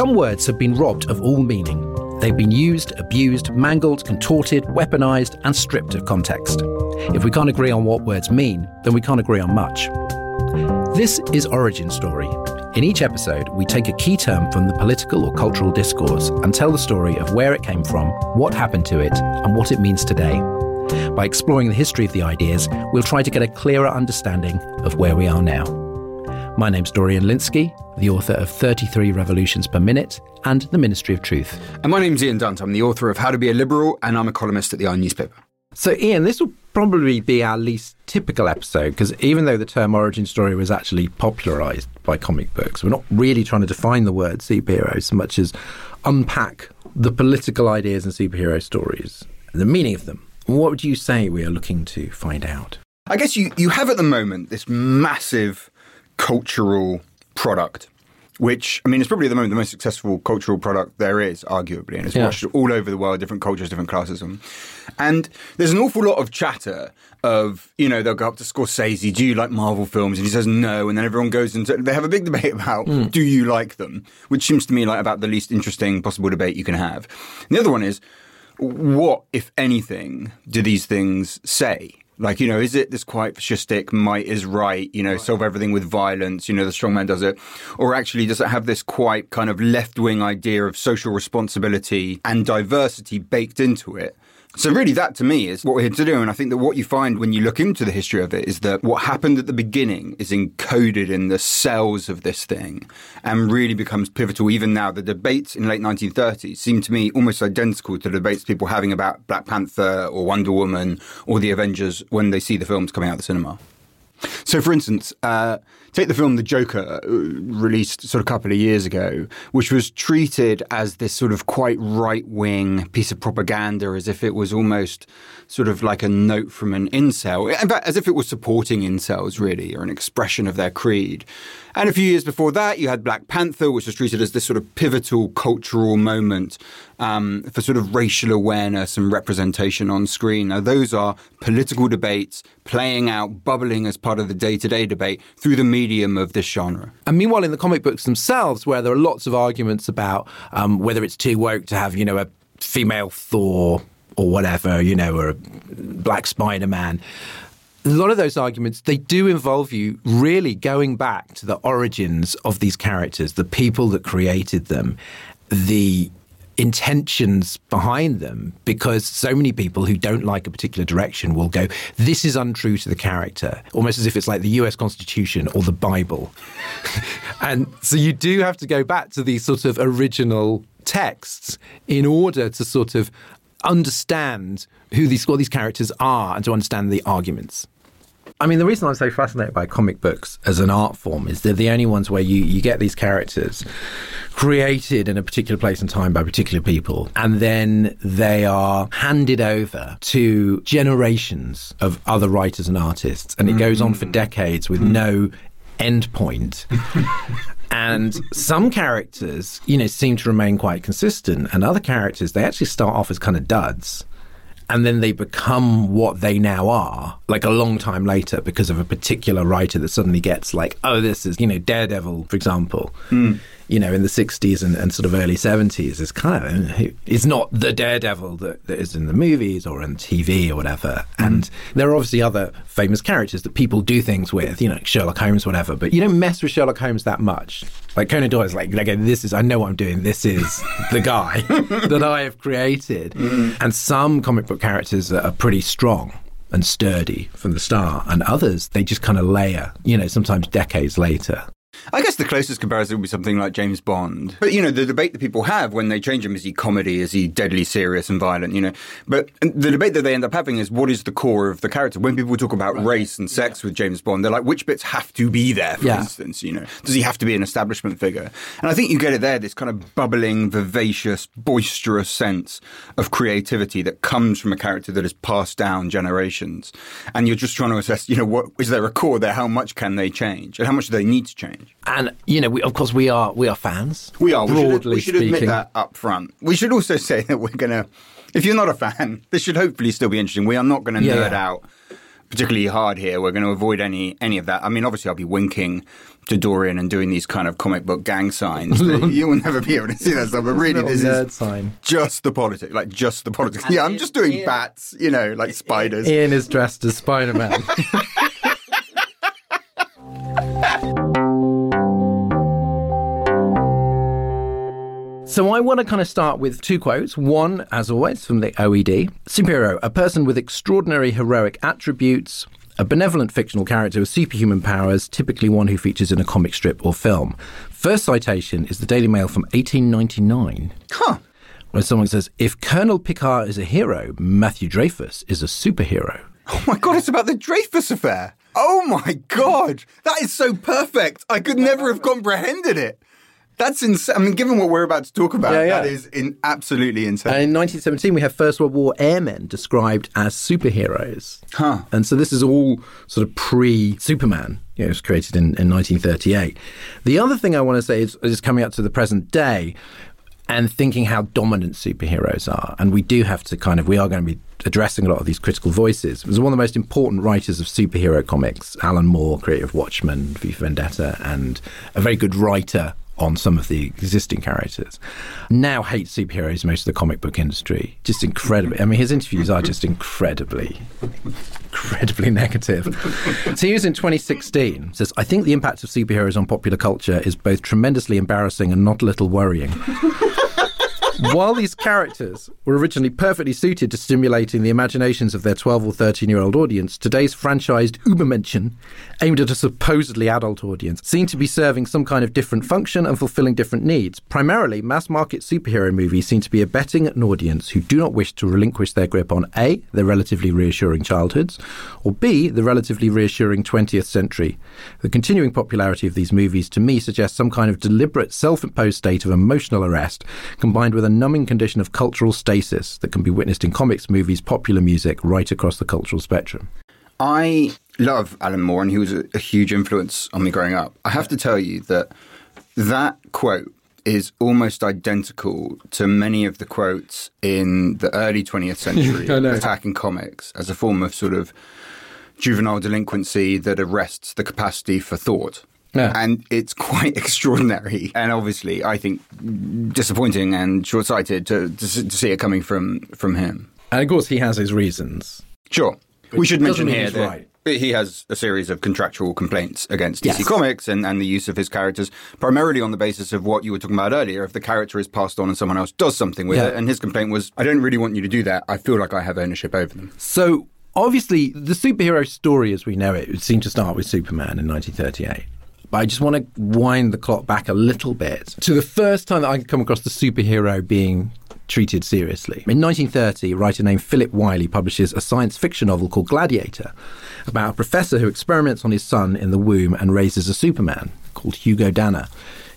Some words have been robbed of all meaning. They've been used, abused, mangled, contorted, weaponized, and stripped of context. If we can't agree on what words mean, then we can't agree on much. This is Origin Story. In each episode, we take a key term from the political or cultural discourse and tell the story of where it came from, what happened to it, and what it means today. By exploring the history of the ideas, we'll try to get a clearer understanding of where we are now. My name's Dorian Lynskey, the author of 33 Revolutions Per Minute and The Ministry of Truth. And my name's Ian Dunt. I'm the author of How to Be a Liberal, and I'm a columnist at the Iron newspaper. So, Ian, this will probably be our least typical episode because even though the term origin story was actually popularized by comic books, we're not really trying to define the word superhero so much as unpack the political ideas and superhero stories, the meaning of them. What would you say we are looking to find out? I guess you, you have at the moment this massive cultural product which I mean, it's probably at the moment the most successful cultural product there is, arguably, and it's yeah. watched all over the world, different cultures, different classism. And there's an awful lot of chatter of, you know, they'll go up to Scorsese, do you like Marvel films? And he says no, and then everyone goes into, they have a big debate about, mm. do you like them? Which seems to me like about the least interesting possible debate you can have. And the other one is, what, if anything, do these things say? Like, you know, is it this quite fascistic, might is right, you know, right. solve everything with violence, you know, the strong man does it? Or actually, does it have this quite kind of left wing idea of social responsibility and diversity baked into it? So really that to me is what we're here to do. And I think that what you find when you look into the history of it is that what happened at the beginning is encoded in the cells of this thing and really becomes pivotal even now. The debates in late 1930s seem to me almost identical to the debates people having about Black Panther or Wonder Woman or the Avengers when they see the films coming out of the cinema. So, for instance, uh, take the film The Joker, uh, released sort of a couple of years ago, which was treated as this sort of quite right wing piece of propaganda, as if it was almost sort of like a note from an incel. In fact, as if it was supporting incels, really, or an expression of their creed. And a few years before that, you had Black Panther, which was treated as this sort of pivotal cultural moment um, for sort of racial awareness and representation on screen. Now, those are political debates playing out, bubbling as part of the day to day debate through the medium of this genre. And meanwhile, in the comic books themselves, where there are lots of arguments about um, whether it's too woke to have, you know, a female Thor or whatever, you know, or a black Spider Man a lot of those arguments they do involve you really going back to the origins of these characters the people that created them the intentions behind them because so many people who don't like a particular direction will go this is untrue to the character almost as if it's like the US constitution or the bible and so you do have to go back to these sort of original texts in order to sort of understand who these what these characters are and to understand the arguments. I mean, the reason I'm so fascinated by comic books as an art form is they're the only ones where you, you get these characters created in a particular place and time by particular people, and then they are handed over to generations of other writers and artists, and it goes on for mm. decades with no end point. and some characters, you know, seem to remain quite consistent, and other characters they actually start off as kind of duds and then they become what they now are, like a long time later, because of a particular writer that suddenly gets like, oh, this is, you know, Daredevil, for example. Mm you know, in the 60s and, and sort of early 70s is kind of, it's not the daredevil that, that is in the movies or on TV or whatever. Mm. And there are obviously other famous characters that people do things with, you know, Sherlock Holmes, whatever, but you don't mess with Sherlock Holmes that much. Like Conan Doyle is like, like this is, I know what I'm doing. This is the guy that I have created. Mm. And some comic book characters are pretty strong and sturdy from the start, and others they just kind of layer, you know, sometimes decades later. I guess the closest comparison would be something like James Bond. But, you know, the debate that people have when they change him is he comedy? Is he deadly serious and violent? You know, but the debate that they end up having is what is the core of the character? When people talk about right. race and sex yeah. with James Bond, they're like, which bits have to be there, for yeah. instance? You know, does he have to be an establishment figure? And I think you get it there, this kind of bubbling, vivacious, boisterous sense of creativity that comes from a character that is passed down generations. And you're just trying to assess, you know, what is there a core there? How much can they change? And how much do they need to change? And you know, we, of course, we are we are fans. We are. Broadly we should, we should admit that up front. We should also say that we're gonna. If you're not a fan, this should hopefully still be interesting. We are not going to yeah, nerd out particularly hard here. We're going to avoid any any of that. I mean, obviously, I'll be winking to Dorian and doing these kind of comic book gang signs. you will never be able to see that stuff. But really, this is sign. just the politics, like just the politics. And yeah, I'm just doing Ian, bats, you know, like spiders. Ian is dressed as Spider Man. So I want to kind of start with two quotes. One, as always, from the OED Superhero, a person with extraordinary heroic attributes, a benevolent fictional character with superhuman powers, typically one who features in a comic strip or film. First citation is the Daily Mail from 1899. Huh. Where someone says, If Colonel Picquart is a hero, Matthew Dreyfus is a superhero. Oh my God, it's about the Dreyfus affair. Oh my God, that is so perfect. I could never have comprehended it. That's insane. I mean, given what we're about to talk about, yeah, yeah. that is in, absolutely insane. And in 1917, we have First World War airmen described as superheroes. Huh. And so this is all sort of pre Superman. You know, it was created in, in 1938. The other thing I want to say is, is coming up to the present day and thinking how dominant superheroes are. And we do have to kind of, we are going to be addressing a lot of these critical voices. It was one of the most important writers of superhero comics, Alan Moore, creator of Watchmen, V Vendetta, and a very good writer on some of the existing characters. Now hates superheroes most of the comic book industry. Just incredibly. I mean, his interviews are just incredibly, incredibly negative. so he was in 2016 says, I think the impact of superheroes on popular culture is both tremendously embarrassing and not a little worrying. While these characters were originally perfectly suited to stimulating the imaginations of their 12 or 13 year old audience, today's franchised Ubermenschen, aimed at a supposedly adult audience, seem to be serving some kind of different function and fulfilling different needs. Primarily, mass market superhero movies seem to be abetting an audience who do not wish to relinquish their grip on A, their relatively reassuring childhoods, or B, the relatively reassuring 20th century. The continuing popularity of these movies to me suggests some kind of deliberate self imposed state of emotional arrest combined with a numbing condition of cultural stasis that can be witnessed in comics, movies, popular music, right across the cultural spectrum. I love Alan Moore, and he was a, a huge influence on me growing up. I have to tell you that that quote is almost identical to many of the quotes in the early 20th century attacking comics as a form of sort of juvenile delinquency that arrests the capacity for thought. Yeah. And it's quite extraordinary. And obviously, I think disappointing and short sighted to, to, to, see it coming from, from him. And of course, he has his reasons. Sure. we should mention here that right. he has a series of contractual complaints against DC yes. Comics and, and the use of his characters, primarily on the basis of what you were talking about earlier. If the character is passed on and someone else does something with yeah. it, and his complaint was, I don't really want you to do that. I feel like I have ownership over them. So, obviously, the superhero story as we know it, it seemed to start with Superman in 1938. But I just want to wind the clock back a little bit to the first time that I come across the superhero being treated seriously. In 1930, a writer named Philip Wylie publishes a science fiction novel called Gladiator about a professor who experiments on his son in the womb and raises a Superman called Hugo Danner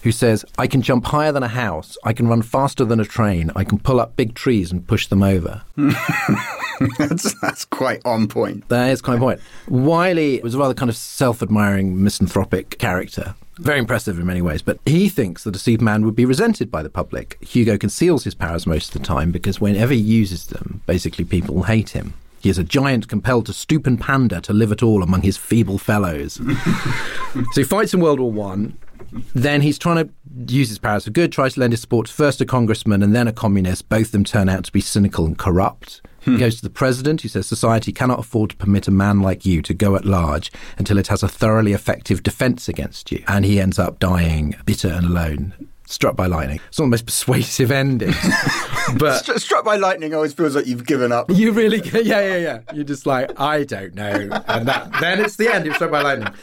who says, I can jump higher than a house, I can run faster than a train, I can pull up big trees and push them over. that's, that's quite on point. That is quite on point. Wylie was a rather kind of self admiring, misanthropic character. Very impressive in many ways, but he thinks that a Superman would be resented by the public. Hugo conceals his powers most of the time because whenever he uses them, basically people hate him. He is a giant compelled to stoop and pander to live at all among his feeble fellows. so he fights in World War One then he's trying to use his powers for good, tries to lend his support to first a congressman and then a communist. Both of them turn out to be cynical and corrupt. Hmm. He goes to the president, who says society cannot afford to permit a man like you to go at large until it has a thoroughly effective defense against you. And he ends up dying bitter and alone struck by lightning. It's not the most persuasive ending. but struck by lightning always feels like you've given up. You really, yeah, yeah, yeah. You're just like, I don't know, and that, then it's the end. You're struck by lightning.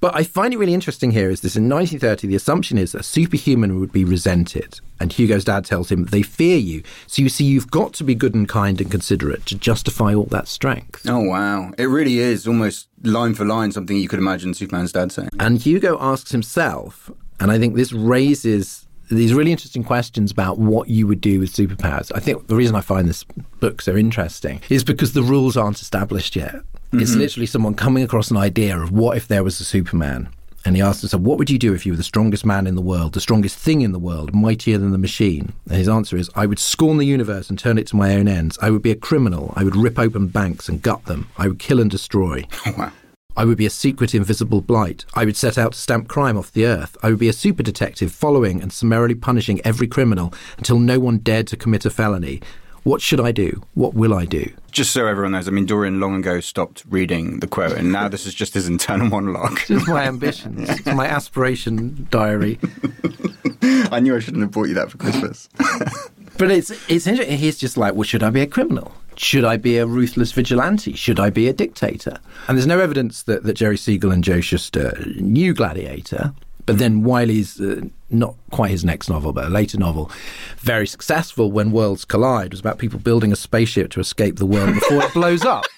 But I find it really interesting here is this in 1930, the assumption is that a superhuman would be resented. And Hugo's dad tells him they fear you. So you see, you've got to be good and kind and considerate to justify all that strength. Oh, wow. It really is almost line for line something you could imagine Superman's dad saying. And Hugo asks himself, and I think this raises these really interesting questions about what you would do with superpowers. I think the reason I find this book so interesting is because the rules aren't established yet. Mm-hmm. It's literally someone coming across an idea of what if there was a Superman. And he asked himself, What would you do if you were the strongest man in the world, the strongest thing in the world, mightier than the machine? And his answer is, I would scorn the universe and turn it to my own ends. I would be a criminal. I would rip open banks and gut them. I would kill and destroy. wow. I would be a secret invisible blight. I would set out to stamp crime off the earth. I would be a super detective following and summarily punishing every criminal until no one dared to commit a felony. What should I do? What will I do? Just so everyone knows, I mean, Dorian long ago stopped reading the quote, and now this is just his internal monologue. Just my ambitions, yeah. my aspiration diary. I knew I shouldn't have bought you that for Christmas. but it's it's interesting. He's just like, well, should I be a criminal? Should I be a ruthless vigilante? Should I be a dictator? And there's no evidence that, that Jerry Siegel and Joe Shuster knew Gladiator. But then Wylie's uh, not quite his next novel, but a later novel, very successful when worlds collide, was about people building a spaceship to escape the world before it blows up.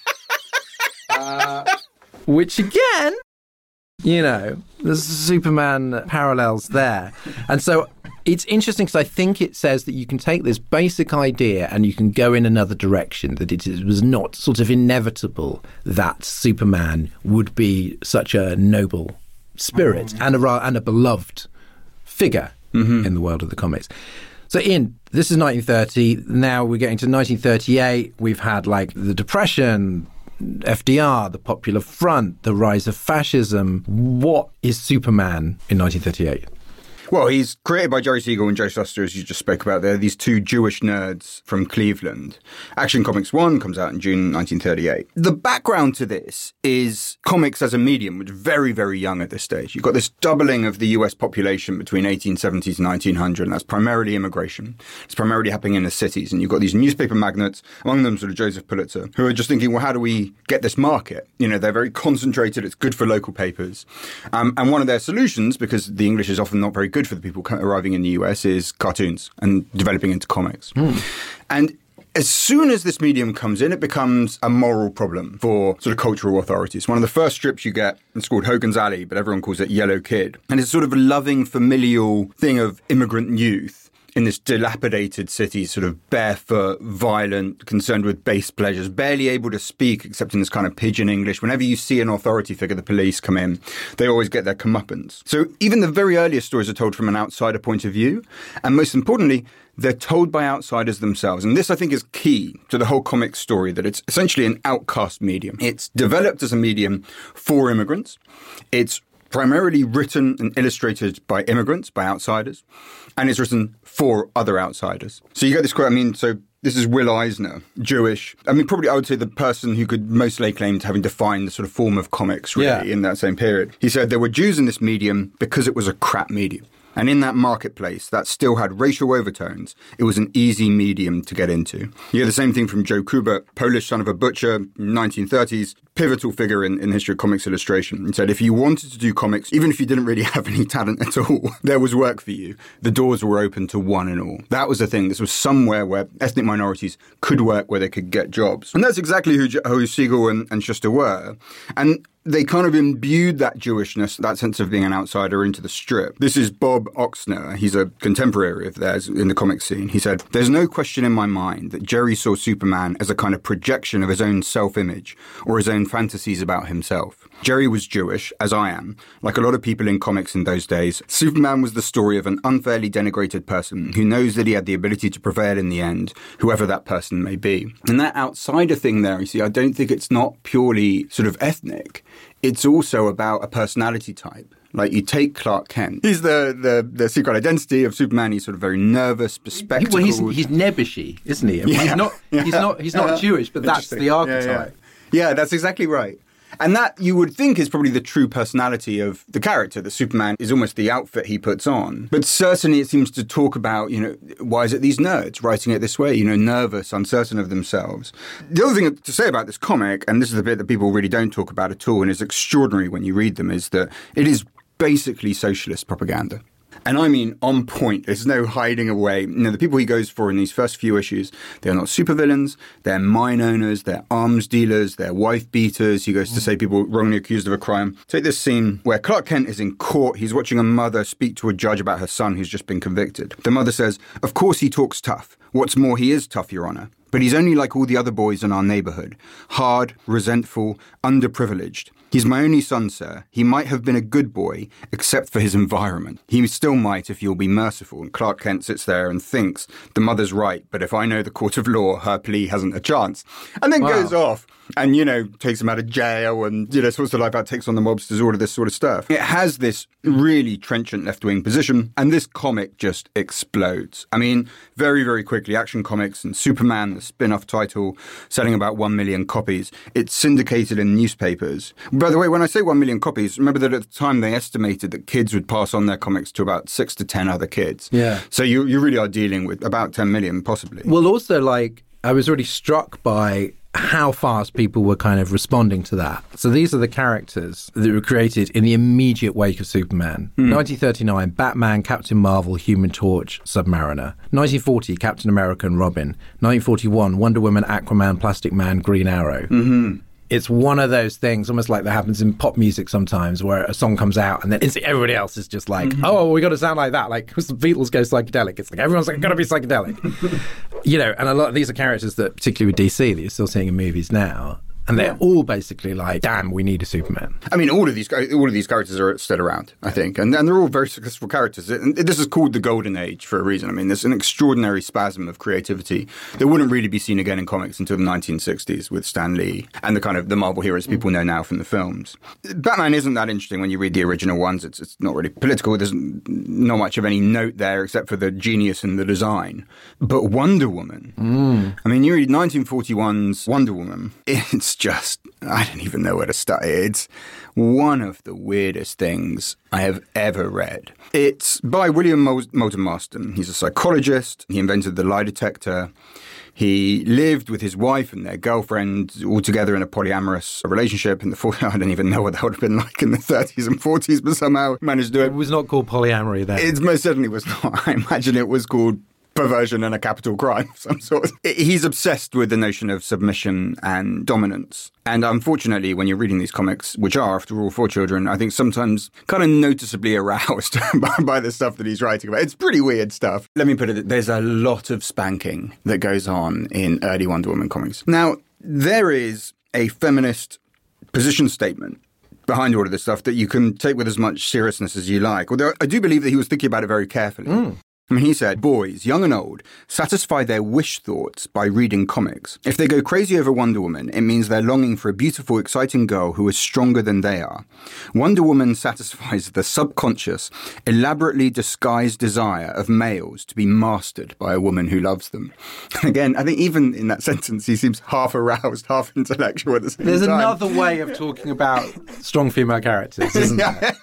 Uh, which again, you know, there's Superman parallels there. And so it's interesting because I think it says that you can take this basic idea and you can go in another direction, that it was not sort of inevitable that Superman would be such a noble spirit mm-hmm. and, a, and a beloved figure mm-hmm. in the world of the comics. So, Ian, this is 1930. Now we're getting to 1938. We've had like the Depression, FDR, the Popular Front, the rise of fascism. What is Superman in 1938? Well, he's created by Jerry Siegel and Joe Shuster, as you just spoke about there, these two Jewish nerds from Cleveland. Action Comics 1 comes out in June 1938. The background to this is comics as a medium, which is very, very young at this stage. You've got this doubling of the US population between 1870s and 1900, and that's primarily immigration. It's primarily happening in the cities, and you've got these newspaper magnates, among them sort of Joseph Pulitzer, who are just thinking, well, how do we get this market? You know, they're very concentrated, it's good for local papers. Um, and one of their solutions, because the English is often not very good good for the people arriving in the US is cartoons and developing into comics. Mm. And as soon as this medium comes in, it becomes a moral problem for sort of cultural authorities. One of the first strips you get, it's called Hogan's Alley, but everyone calls it Yellow Kid. And it's sort of a loving, familial thing of immigrant youth in this dilapidated city, sort of barefoot, violent, concerned with base pleasures, barely able to speak except in this kind of pidgin English. Whenever you see an authority figure, the police come in, they always get their comeuppance. So even the very earliest stories are told from an outsider point of view. And most importantly, they're told by outsiders themselves. And this, I think, is key to the whole comic story that it's essentially an outcast medium. It's developed as a medium for immigrants. It's primarily written and illustrated by immigrants, by outsiders, and it's written for other outsiders. So you get this quote, I mean, so this is Will Eisner, Jewish. I mean, probably I would say the person who could most lay claim to having defined the sort of form of comics really yeah. in that same period. He said there were Jews in this medium because it was a crap medium. And in that marketplace that still had racial overtones, it was an easy medium to get into. You hear the same thing from Joe Kubert, Polish son of a butcher, 1930s, pivotal figure in, in the history of comics illustration. He said, if you wanted to do comics, even if you didn't really have any talent at all, there was work for you. The doors were open to one and all. That was the thing. This was somewhere where ethnic minorities could work, where they could get jobs. And that's exactly who, who Siegel and, and Shuster were. And they kind of imbued that Jewishness, that sense of being an outsider into the strip. This is Bob Oksner. He's a contemporary of theirs in the comic scene. He said, There's no question in my mind that Jerry saw Superman as a kind of projection of his own self image or his own fantasies about himself. Jerry was Jewish, as I am. Like a lot of people in comics in those days, Superman was the story of an unfairly denigrated person who knows that he had the ability to prevail in the end, whoever that person may be. And that outsider thing there, you see, I don't think it's not purely sort of ethnic it's also about a personality type. Like you take Clark Kent. He's the, the, the secret identity of Superman. He's sort of very nervous, bespectacled. Well, he's, he's nebbishy, isn't he? Yeah. He's not. He's not. He's not Jewish, but that's the archetype. Yeah, yeah. yeah, that's exactly right. And that you would think is probably the true personality of the character, that Superman is almost the outfit he puts on. But certainly it seems to talk about, you know, why is it these nerds writing it this way, you know, nervous, uncertain of themselves. The other thing to say about this comic, and this is the bit that people really don't talk about at all and is extraordinary when you read them, is that it is basically socialist propaganda. And I mean on point. There's no hiding away. You know, the people he goes for in these first few issues, they're not supervillains, they're mine owners, they're arms dealers, they're wife beaters. He goes to say people wrongly accused of a crime. Take this scene where Clark Kent is in court. He's watching a mother speak to a judge about her son who's just been convicted. The mother says, Of course he talks tough. What's more, he is tough, Your Honour. But he's only like all the other boys in our neighbourhood hard, resentful, underprivileged. He's my only son, sir. He might have been a good boy, except for his environment. He still might if you'll be merciful. And Clark Kent sits there and thinks, the mother's right, but if I know the court of law, her plea hasn't a chance. And then wow. goes off and, you know, takes him out of jail and, you know, sorts of life out, takes on the mobsters, all of this sort of stuff. It has this really trenchant left wing position, and this comic just explodes. I mean, very, very quickly, Action Comics and Superman, the spin off title, selling about 1 million copies. It's syndicated in newspapers. By the way, when I say 1 million copies, remember that at the time they estimated that kids would pass on their comics to about 6 to 10 other kids. Yeah. So you, you really are dealing with about 10 million, possibly. Well, also, like, I was really struck by how fast people were kind of responding to that. So these are the characters that were created in the immediate wake of Superman. Mm. 1939, Batman, Captain Marvel, Human Torch, Submariner. 1940, Captain America and Robin. 1941, Wonder Woman, Aquaman, Plastic Man, Green Arrow. Mm-hmm it's one of those things, almost like that happens in pop music sometimes, where a song comes out and then everybody else is just like, mm-hmm. "Oh, we got to sound like that." Like, the Beatles go psychedelic, it's like everyone's like, "Got to be psychedelic," you know. And a lot of these are characters that, particularly with DC, that you're still seeing in movies now and they're yeah. all basically like, "Damn, we need a Superman." I mean, all of these all of these characters are still around, I think, and, and they're all very successful characters. And this is called the Golden Age for a reason. I mean, there's an extraordinary spasm of creativity that wouldn't really be seen again in comics until the 1960s with Stan Lee and the kind of the Marvel heroes people know now from the films. Batman isn't that interesting when you read the original ones. It's it's not really political. There's not much of any note there except for the genius in the design. But Wonder Woman, mm. I mean, you read 1941's Wonder Woman. It's just, I don't even know where to start. It's one of the weirdest things I have ever read. It's by William Moulton Marston. He's a psychologist. He invented the lie detector. He lived with his wife and their girlfriend all together in a polyamorous relationship in the 40s. I don't even know what that would have been like in the 30s and 40s, but somehow managed to do it. It was not called polyamory then. It most certainly was not. I imagine it was called perversion and a capital crime of some sort. He's obsessed with the notion of submission and dominance. And unfortunately, when you're reading these comics, which are, after all, for children, I think sometimes kind of noticeably aroused by, by, the stuff that he's writing about. It's pretty weird stuff. Let me put it there's a lot of spanking that goes on in early Wonder Woman comics. Now, there is a feminist position statement behind all of this stuff that you can take with as much seriousness as you like. Although I do believe that he was thinking about it very carefully. Mm. I mean, he said, boys, young and old, satisfy their wish thoughts by reading comics. If they go crazy over Wonder Woman, it means they're longing for a beautiful, exciting girl who is stronger than they are. Wonder Woman satisfies the subconscious, elaborately disguised desire of males to be mastered by a woman who loves them. Again, I think even in that sentence, he seems half aroused, half intellectual at the same There's time. another way of talking about strong female characters, isn't there?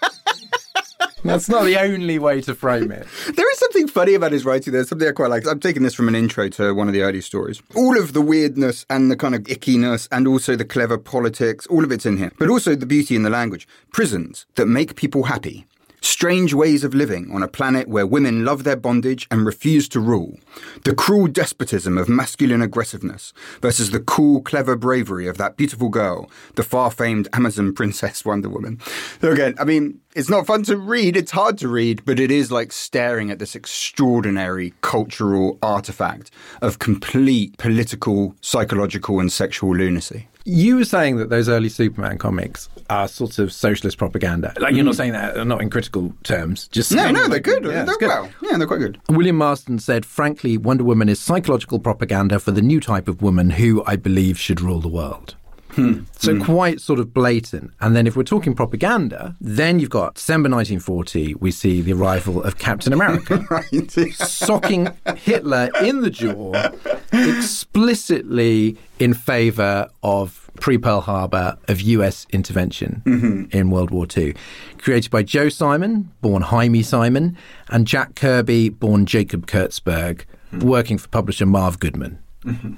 That's not the only way to frame it. There is something funny about his writing. There's something I quite like. I'm taking this from an intro to one of the early stories. All of the weirdness and the kind of ickiness and also the clever politics, all of it's in here. But also the beauty in the language. Prisons that make people happy. Strange ways of living on a planet where women love their bondage and refuse to rule. The cruel despotism of masculine aggressiveness versus the cool, clever bravery of that beautiful girl, the far famed Amazon princess Wonder Woman. So again, I mean, it's not fun to read, it's hard to read, but it is like staring at this extraordinary cultural artifact of complete political, psychological, and sexual lunacy. You were saying that those early Superman comics are sort of socialist propaganda. Like you're not mm. saying that, not in critical terms. Just no, no, they're good. Yeah, they're good. Well, yeah, they're quite good. William Marston said, "Frankly, Wonder Woman is psychological propaganda for the new type of woman who I believe should rule the world." Hmm. So hmm. quite sort of blatant. And then if we're talking propaganda, then you've got December 1940, we see the arrival of Captain America. right. socking Hitler in the jaw explicitly in favor of pre Pearl Harbor of US intervention in World War II. Created by Joe Simon, born Hymie Simon, and Jack Kirby, born Jacob Kurtzberg, working for publisher Marv Goodman.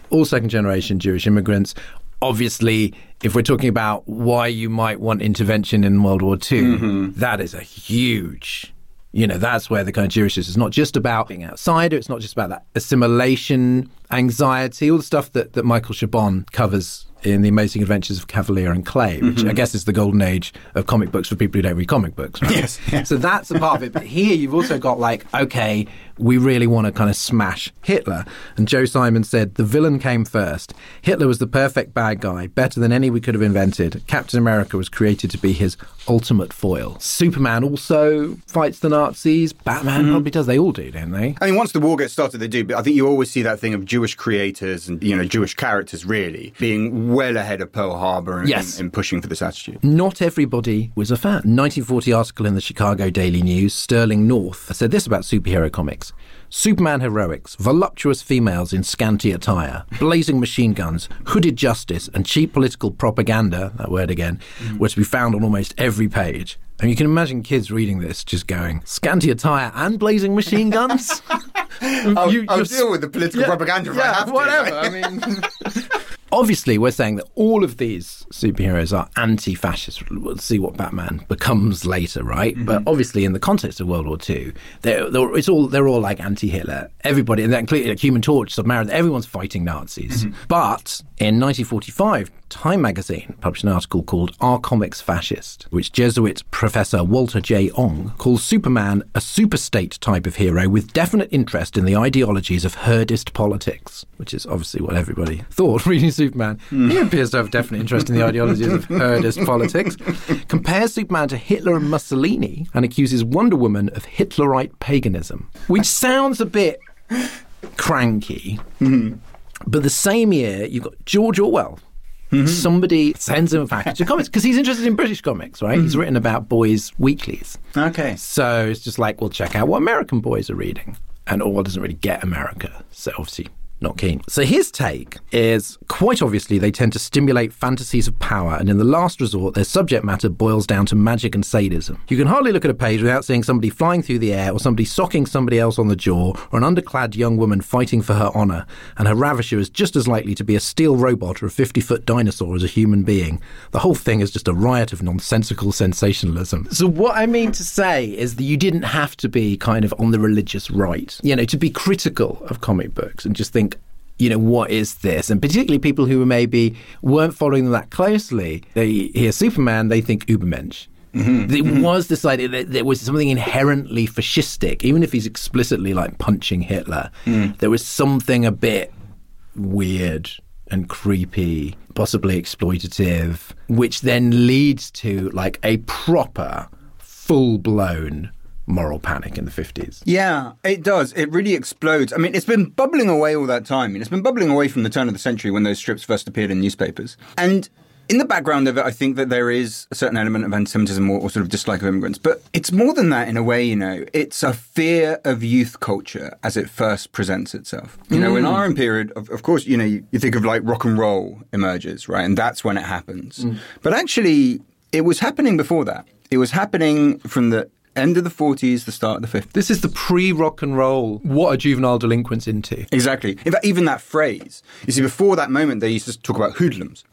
All second generation Jewish immigrants. Obviously, if we're talking about why you might want intervention in World War II, mm-hmm. that is a huge you know, that's where the kind of Jewishness is not just about being outsider, it's not just about that assimilation, anxiety, all the stuff that, that Michael Chabon covers in The Amazing Adventures of Kavalier and Clay, which mm-hmm. I guess is the golden age of comic books for people who don't read comic books, right? Yes, yeah. So that's a part of it. But here you've also got like, okay, we really want to kind of smash Hitler. And Joe Simon said the villain came first. Hitler was the perfect bad guy, better than any we could have invented. Captain America was created to be his ultimate foil. Superman also fights the Nazis. Batman mm-hmm. probably does. They all do, don't they? I mean, once the war gets started, they do. But I think you always see that thing of Jewish creators and you know Jewish characters really being well ahead of Pearl Harbor and, Yes. and, and pushing for this attitude. Not everybody was a fan. 1940 article in the Chicago Daily News, Sterling North, said this about superhero comics. Superman heroics, voluptuous females in scanty attire, blazing machine guns, hooded justice, and cheap political propaganda, that word again, were to be found on almost every page. And you can imagine kids reading this just going, scanty attire and blazing machine guns? I'll, You- I'll deal with the political propaganda if I have to. whatever. I mean, obviously, we're saying that all of these superheroes are anti-fascist. We'll see what Batman becomes later, right? Mm-hmm. But obviously, in the context of World War II, they're, they're, it's all they're all like anti-Hitler. Everybody, and that including like Human Torch, Submariner, everyone's fighting Nazis. Mm-hmm. But in 1945. Time magazine published an article called Are Comics Fascist, which Jesuit professor Walter J. Ong calls Superman a superstate type of hero with definite interest in the ideologies of herdist politics, which is obviously what everybody thought reading Superman. Hmm. He appears to have definite interest in the ideologies of herdist politics. Compares Superman to Hitler and Mussolini and accuses Wonder Woman of Hitlerite paganism, which sounds a bit cranky. Hmm. But the same year, you've got George Orwell. Mm-hmm. Somebody sends him a package of comics because he's interested in British comics, right? He's mm-hmm. written about boys' weeklies. Okay. So it's just like, well, check out what American boys are reading. And Orwell doesn't really get America. So obviously, not keen. So his take is quite obviously they tend to stimulate fantasies of power, and in the last resort, their subject matter boils down to magic and sadism. You can hardly look at a page without seeing somebody flying through the air, or somebody socking somebody else on the jaw, or an underclad young woman fighting for her honor, and her ravisher is just as likely to be a steel robot or a 50 foot dinosaur as a human being. The whole thing is just a riot of nonsensical sensationalism. So, what I mean to say is that you didn't have to be kind of on the religious right, you know, to be critical of comic books and just think, you know, what is this? And particularly people who maybe weren't following them that closely, they hear Superman, they think Ubermensch. Mm-hmm. There mm-hmm. was this idea that there was something inherently fascistic, even if he's explicitly like punching Hitler. Mm. There was something a bit weird and creepy, possibly exploitative, which then leads to like a proper, full blown moral panic in the 50s. Yeah, it does. It really explodes. I mean, it's been bubbling away all that time. I mean, it's been bubbling away from the turn of the century when those strips first appeared in newspapers. And in the background of it, I think that there is a certain element of anti-Semitism or, or sort of dislike of immigrants. But it's more than that in a way, you know. It's a fear of youth culture as it first presents itself. You know, in mm. our own period, of, of course, you know, you, you think of like rock and roll emerges, right? And that's when it happens. Mm. But actually, it was happening before that. It was happening from the end of the 40s, the start of the 50s. This is the pre rock and roll. What are juvenile delinquents into? Exactly. In fact, even that phrase, you see, before that moment, they used to talk about hoodlums.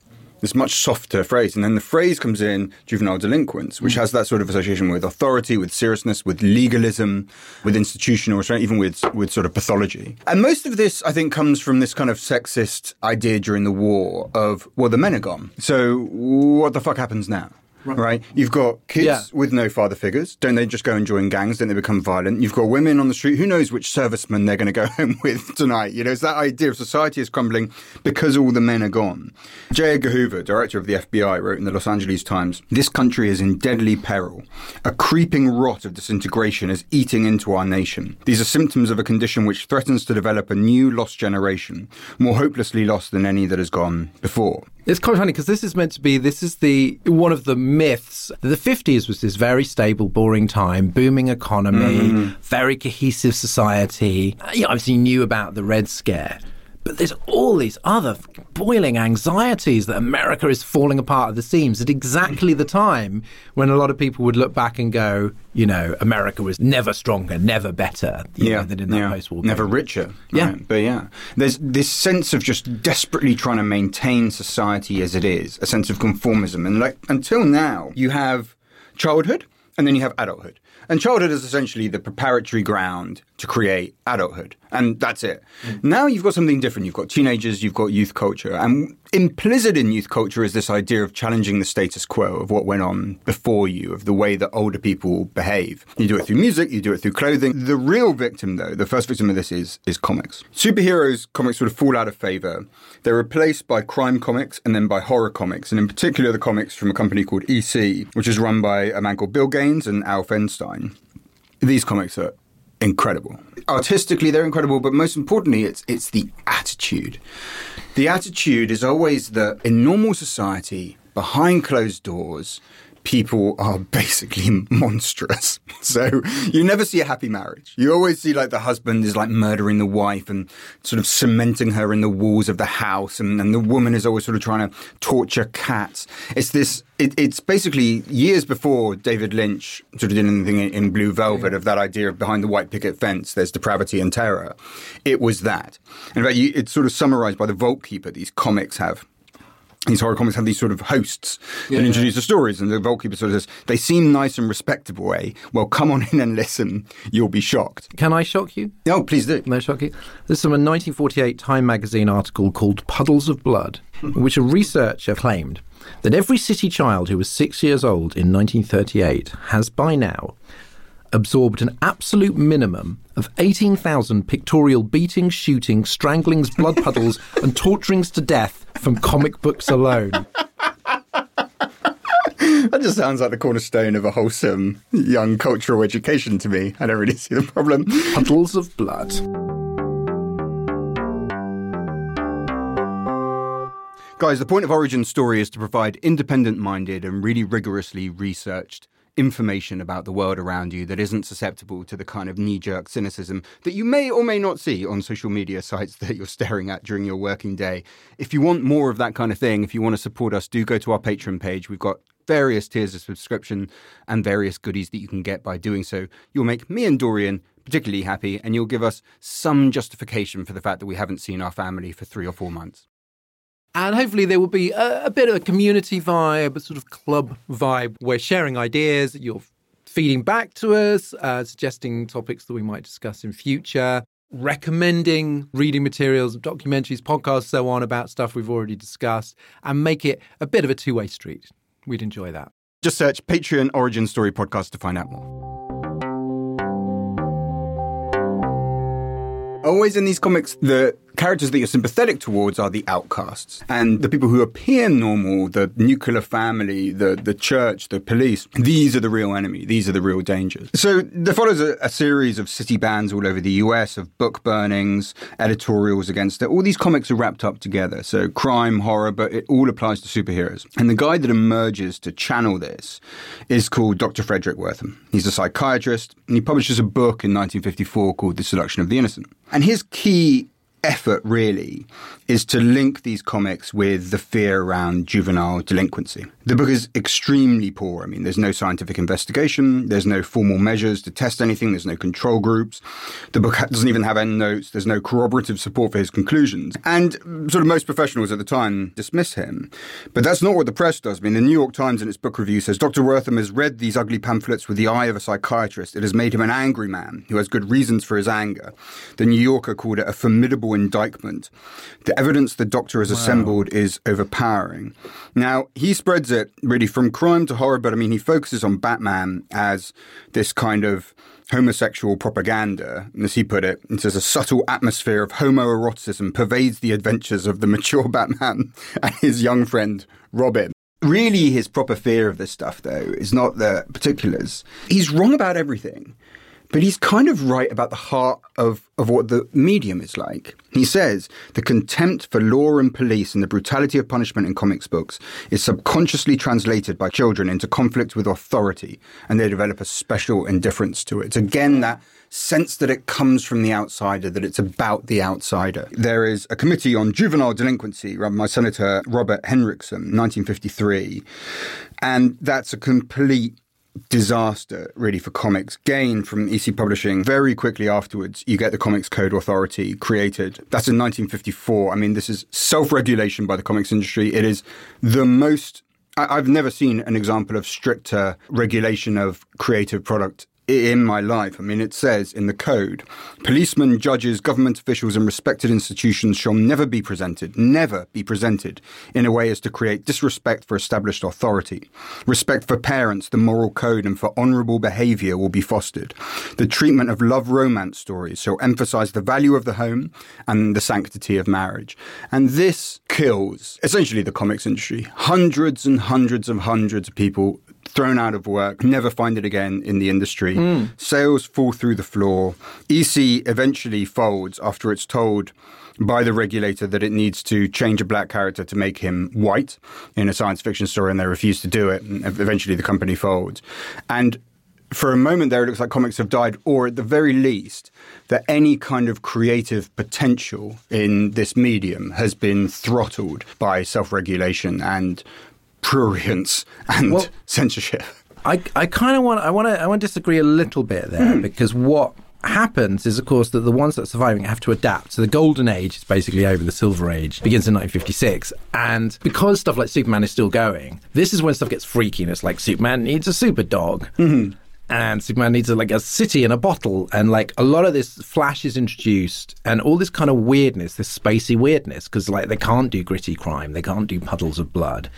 This much softer phrase. And then the phrase comes in juvenile delinquents, which has that sort of association with authority, with seriousness, with legalism, with institutional restraint, even with, with sort of pathology. And most of this, I think, comes from this kind of sexist idea during the war of, well, the men are gone. So what the fuck happens now? Right. You've got kids Yeah. with no father figures. Don't they just go and join gangs? Don't they become violent? You've got women on the street. Who knows which serviceman they're going to go home with tonight? You know, it's that idea of society is crumbling because all the men are gone. J. Edgar Hoover, director of the FBI, wrote in the Los Angeles Times This country is in deadly peril. A creeping rot of disintegration is eating into our nation. These are symptoms of a condition which threatens to develop a new lost generation, more hopelessly lost than any that has gone before. It's quite funny because this is meant to be this is the one of the myths. The 50s was this very stable, boring time, booming economy, very cohesive society. Uh, You obviously knew about the Red Scare. But there's all these other boiling anxieties that America is falling apart at the seams at exactly the time when a lot of people would look back and go, you know, America was never stronger, never better yeah, know, than in that yeah. post-war. Never richer. Yeah. Right? But yeah, there's this sense of just desperately trying to maintain society as it is, a sense of conformism. And like until now, you have childhood and then you have adulthood. And childhood is essentially the preparatory ground to create adulthood. And that's it. Mm. Now you've got something different. You've got teenagers, you've got youth culture. And implicit in youth culture is this idea of challenging the status quo of what went on before you, of the way that older people behave. You do it through music, you do it through clothing. The real victim, though, the first victim of this is, is comics. Superheroes comics sort of fall out of favor. They're replaced by crime comics and then by horror comics, and in particular the comics from a company called EC, which is run by a man called Bill Gaines and Al Feldstein. These comics are incredible. Artistically, they're incredible, but most importantly, it's it's the attitude. The attitude is always that in normal society, behind closed doors, people are basically monstrous. So you never see a happy marriage. You always see like the husband is like murdering the wife and sort of cementing her in the walls of the house, and, and the woman is always sort of trying to torture cats. It's this. It, it's basically years before David Lynch sort of did anything in, in Blue Velvet of that idea of behind the white picket fence, there's depravity and terror. It was that. In fact, it's sort of summarized by the Vault Keeper. These comics have these horror comics have these sort of hosts yeah, that introduce yeah. the stories, and the Vault Keeper sort of says, they seem nice and respectable, eh? Well, come on in and listen. You'll be shocked. Can I shock you? No, please do. Can I shock you? This is from a 1948 Time magazine article called Puddles of Blood, in which a researcher claimed that every city child who was six years old in 1938 has by now absorbed an absolute minimum of 18,000 pictorial beatings, shootings, stranglings, blood puddles, and torturings to death from comic books alone. that just sounds like the cornerstone of a wholesome young cultural education to me. I don't really see the problem. Puddles of blood. Guys, the point of Origin Story is to provide independent minded and really rigorously researched information about the world around you that isn't susceptible to the kind of knee jerk cynicism that you may or may not see on social media sites that you're staring at during your working day. If you want more of that kind of thing, if you want to support us, do go to our Patreon page. We've got various tiers of subscription and various goodies that you can get by doing so. You'll make me and Dorian particularly happy, and you'll give us some justification for the fact that we haven't seen our family for three or four months. And hopefully there will be a, a, bit of a community vibe, a sort of club vibe. We're sharing ideas, you're feeding back to us, uh, suggesting topics that we might discuss in future, recommending reading materials, documentaries, podcasts, so on about stuff we've already discussed, and make it a bit of a two way street. We'd enjoy that. Just search Patreon Origin Story Podcast to find out more. Always in these comics, the characters that you're sympathetic towards are the outcasts. And the people who appear normal, the nuclear family, the, the church, the police, these are the real enemy. These are the real dangers. So there follows a, a series of city bans all over the US of book burnings, editorials against it. All these comics are wrapped up together. So crime, horror, but it all applies to superheroes. And the guy that emerges to channel this is called Dr. Fredric Wertham. He's a psychiatrist and he publishes a book in 1954 called The Seduction of the Innocent. And his key effort really is to link these comics with the fear around juvenile delinquency. The book is extremely poor. I mean, there's no scientific investigation, there's no formal measures to test anything, there's no control groups. The book doesn't even have endnotes, there's no corroborative support for his conclusions. And sort of most professionals at the time dismiss him. But that's not what the press does. I mean, the New York Times in its book review says Dr. Wertham has read these ugly pamphlets with the eye of a psychiatrist. It has made him an angry man who has good reasons for his anger. The New Yorker called it a formidable indictment. The evidence the doctor has wow. assembled is overpowering. Now, he spreads it really from crime to horror, but I mean, he focuses on Batman as this kind of homosexual propaganda. As he put it, it says a subtle atmosphere of homoeroticism pervades the adventures of the mature Batman and his young friend Robin. Really, his proper fear of this stuff, though, is not the particulars. He's wrong about everything But he's kind of right about the heart of, of what the medium is like. He says the contempt for law and police and the brutality of punishment in comics books is subconsciously translated by children into conflict with authority, and they develop a special indifference to it. It's again that sense that it comes from the outsider, that it's about the outsider. There is a committee on juvenile delinquency run by Senator Robert Hendrickson, 1953, and that's a complete disaster really for comics. Gaines from EC Publishing very quickly afterwards you get the Comics Code Authority created. That's in 1954 I mean this is self-regulation by the comics industry. It is the most I've never seen an example of stricter regulation of creative product in my life. I mean, it says in the code policemen, judges, government officials, and respected institutions shall never be presented, never be presented in a way as to create disrespect for established authority. Respect for parents, the moral code, and for honourable behaviour will be fostered. The treatment of love romance stories shall emphasise the value of the home and the sanctity of marriage. And this kills essentially the comics industry. Hundreds and hundreds and hundreds of people thrown out of work, never find it again in the industry. Mm. Sales fall through the floor. EC eventually folds after it's told by the regulator that it needs to change a black character to make him white in a science fiction story, and they refuse to do it. And eventually, the company folds. And for a moment there, it looks like comics have died, or at the very least, that any kind of creative potential in this medium has been throttled by self regulation and prurience and well, censorship. I, I kind of want I want to I want to disagree a little bit there mm. because what happens is, of course, that the ones that are surviving have to adapt. So the golden age is basically over. The silver age begins in 1956, and because stuff like Superman is still going, this is when stuff gets freaky. And it's like Superman needs a super dog. Mm-hmm and Superman needs a, like a city in a bottle, and like a lot of this Flash is introduced, and all this kind of weirdness, this spacey weirdness, because like they can't do gritty crime, they can't do puddles of blood,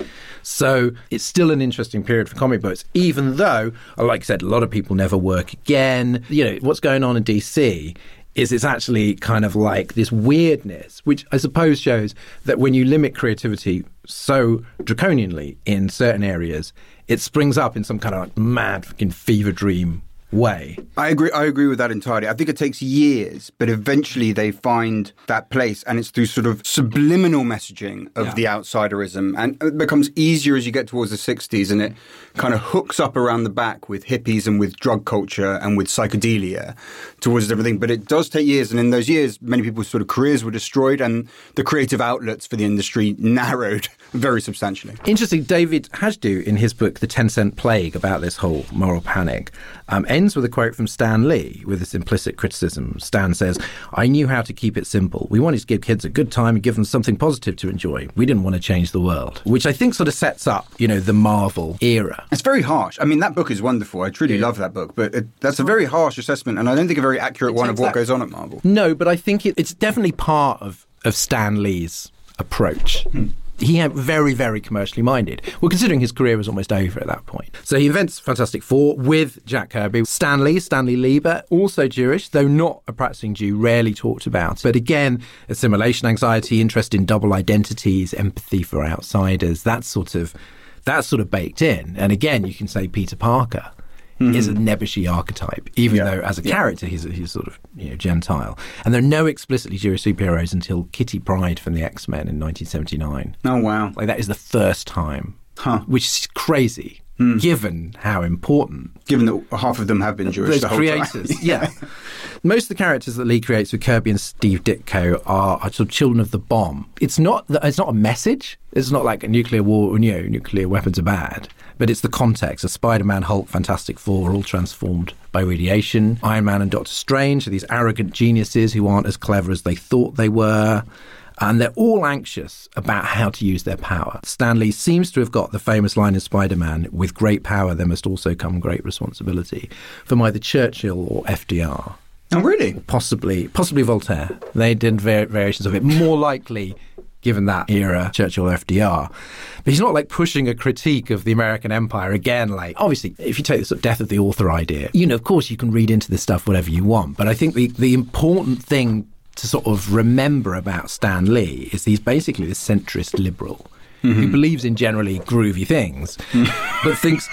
so it's still an interesting period for comic books, even though, like I said, a lot of people never work again. You know what's going on in DC is it's actually kind of like this weirdness, which I suppose shows that when you limit creativity so draconianly in certain areas, it springs up in some kind of like mad fucking fever dream way. I agree. I agree with that entirely. I think it takes years, but eventually they find that place, and it's through sort of subliminal messaging of yeah. the outsiderism, and it becomes easier as you get towards the '60s, and it kind of hooks up around the back with hippies and with drug culture and with psychedelia towards everything. But it does take years, and in those years, many people's sort of careers were destroyed, and the creative outlets for the industry narrowed very substantially. Interesting. David Hajdu, in his book *The Ten Cent Plague*, about this whole moral panic. Um, ends with a quote from Stan Lee with this implicit criticism. Stan says, I knew how to keep it simple. We wanted to give kids a good time and give them something positive to enjoy. We didn't want to change the world, which I think sort of sets up, you know, the Marvel era. It's very harsh. I mean, that book is wonderful. I truly yeah. love that book, but it, that's a very harsh assessment, and I don't think a very accurate one of what goes on at Marvel. No, but I think it, it's definitely part of, of Stan Lee's approach. Hmm he had very, very commercially minded. Well, considering his career was almost over at that point. So he invents Fantastic Four with Jack Kirby. Stan Lee, Stanley Lieber, also Jewish, though not a practicing Jew, rarely talked about. But again, assimilation anxiety, interest in double identities, empathy for outsiders, that sort of that's sort of baked in. And again, you can say Peter Parker mm-hmm. is a nebbishy archetype, even yeah. though as a character he's, he's sort of you know Gentile. And there are no explicitly Jewish superheroes until Kitty Pryde from the X Men in 1979. Oh wow! Like that is the first time, huh. which is crazy. Mm. Given how important, given that half of them have been Jewish, those creators, yeah. Most of the characters that Lee creates with Kirby and Steve Ditko are, are sort of children of the bomb. It's not it's not a message. It's not like a nuclear war. You know, nuclear weapons are bad but it's the context. A Spider-Man, Hulk, Fantastic Four are all transformed by radiation. Iron Man and Doctor Strange are these arrogant geniuses who aren't as clever as they thought they were. And they're all anxious about how to use their power. Stanley seems to have got the famous line in Spider Man with great power, there must also come great responsibility from either Churchill or FDR. Oh, really? Possibly, possibly Voltaire. They did variations of it. More likely, given that era, Churchill or FDR. But he's not like pushing a critique of the American empire again. Like, obviously, if you take the sort of death of the author idea, you know, of course you can read into this stuff whatever you want. But I think the, the important thing to sort of remember about Stan Lee is he's basically the centrist liberal mm-hmm. who believes in generally groovy things, but thinks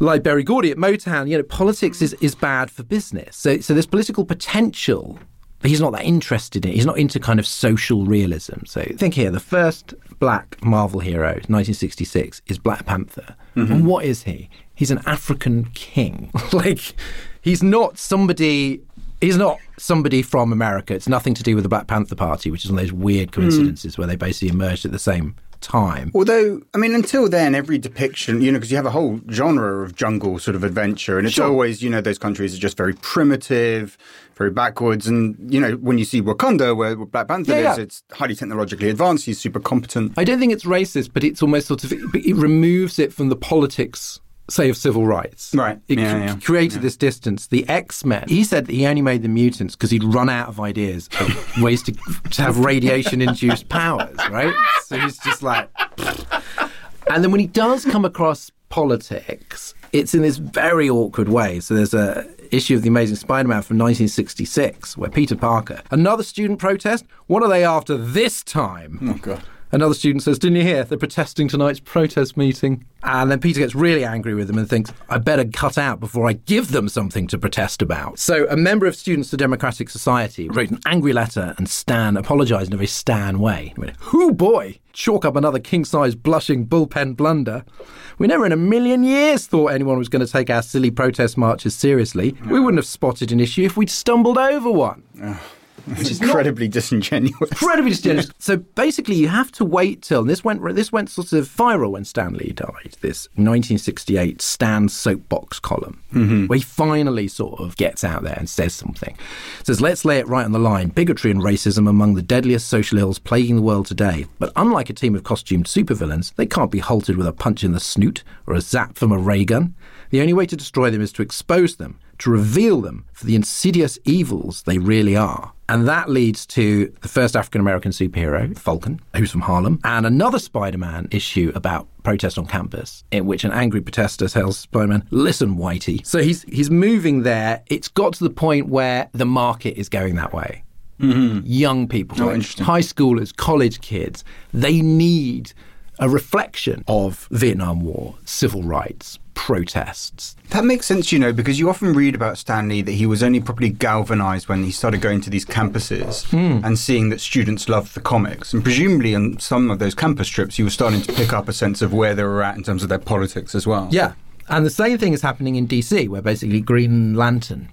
like Berry Gordy at Motown, you know, politics is, is bad for business. So, so there's political potential, but he's not that interested in it. He's not into kind of social realism. So think here, the first black Marvel hero, 1966, is Black Panther. Mm-hmm. And what is he? He's an African king. like, he's not somebody he's not somebody from America. It's nothing to do with the Black Panther Party, which is one of those weird coincidences mm. where they basically emerged at the same time. Although, I mean, until then, every depiction, you know, because you have a whole genre of jungle sort of adventure, and it's sure. always, you know, those countries are just very primitive, very backwards. And, you know, when you see Wakanda, where Black Panther yeah, is, yeah. it's highly technologically advanced, he's super competent. I don't think it's racist, but it's almost sort of, it removes it from the politics say of civil rights. Right. It yeah, yeah. created yeah. this distance. The X Men. He said that he only made the mutants because he'd run out of ideas of ways to, to have radiation induced powers. Right. So he's just like. And then when he does come across politics, it's in this very awkward way. So there's a issue of the Amazing Spider-Man from 1966 where Peter Parker, another student protest. What are they after this time? Oh God. Another student says, Didn't you hear? They're protesting tonight's protest meeting. And then Peter gets really angry with them and thinks, I better cut out before I give them something to protest about. So a member of Students for Democratic Society wrote an angry letter and Stan apologised in a very Stan way. He went, Who boy? Chalk up another king size blushing bullpen blunder. We never in a million years thought anyone was going to take our silly protest marches seriously. We wouldn't have spotted an issue if we'd stumbled over one. Which is incredibly disingenuous. Incredibly disingenuous. so basically, you have to wait till this went this went sort of viral when Stan Lee died. This 1968 Stan soapbox column, mm-hmm. where he finally sort of gets out there and says something. says, "Let's lay it right on the line: bigotry and racism among the deadliest social ills plaguing the world today. But unlike a team of costumed supervillains, they can't be halted with a punch in the snoot or a zap from a ray gun. The only way to destroy them is to expose them." to reveal them for the insidious evils they really are. And that leads to the first African American superhero, Falcon, who's from Harlem, and another Spider Man issue about protest on campus, in which an angry protester tells Spider Man, Listen, Whitey. So he's, he's moving there. It's got to the point where the market is going that way. Mm-hmm. Young people, oh, high schoolers, college kids, they need a reflection of Vietnam War, civil rights, protests. That makes sense, you know, because you often read about Stanley that he was only properly galvanized when he started going to these campuses mm. and seeing that students loved the comics. And presumably on some of those campus trips, you were starting to pick up a sense of where they were at in terms of their politics as well. Yeah. And the same thing is happening in DC, where basically Green Lantern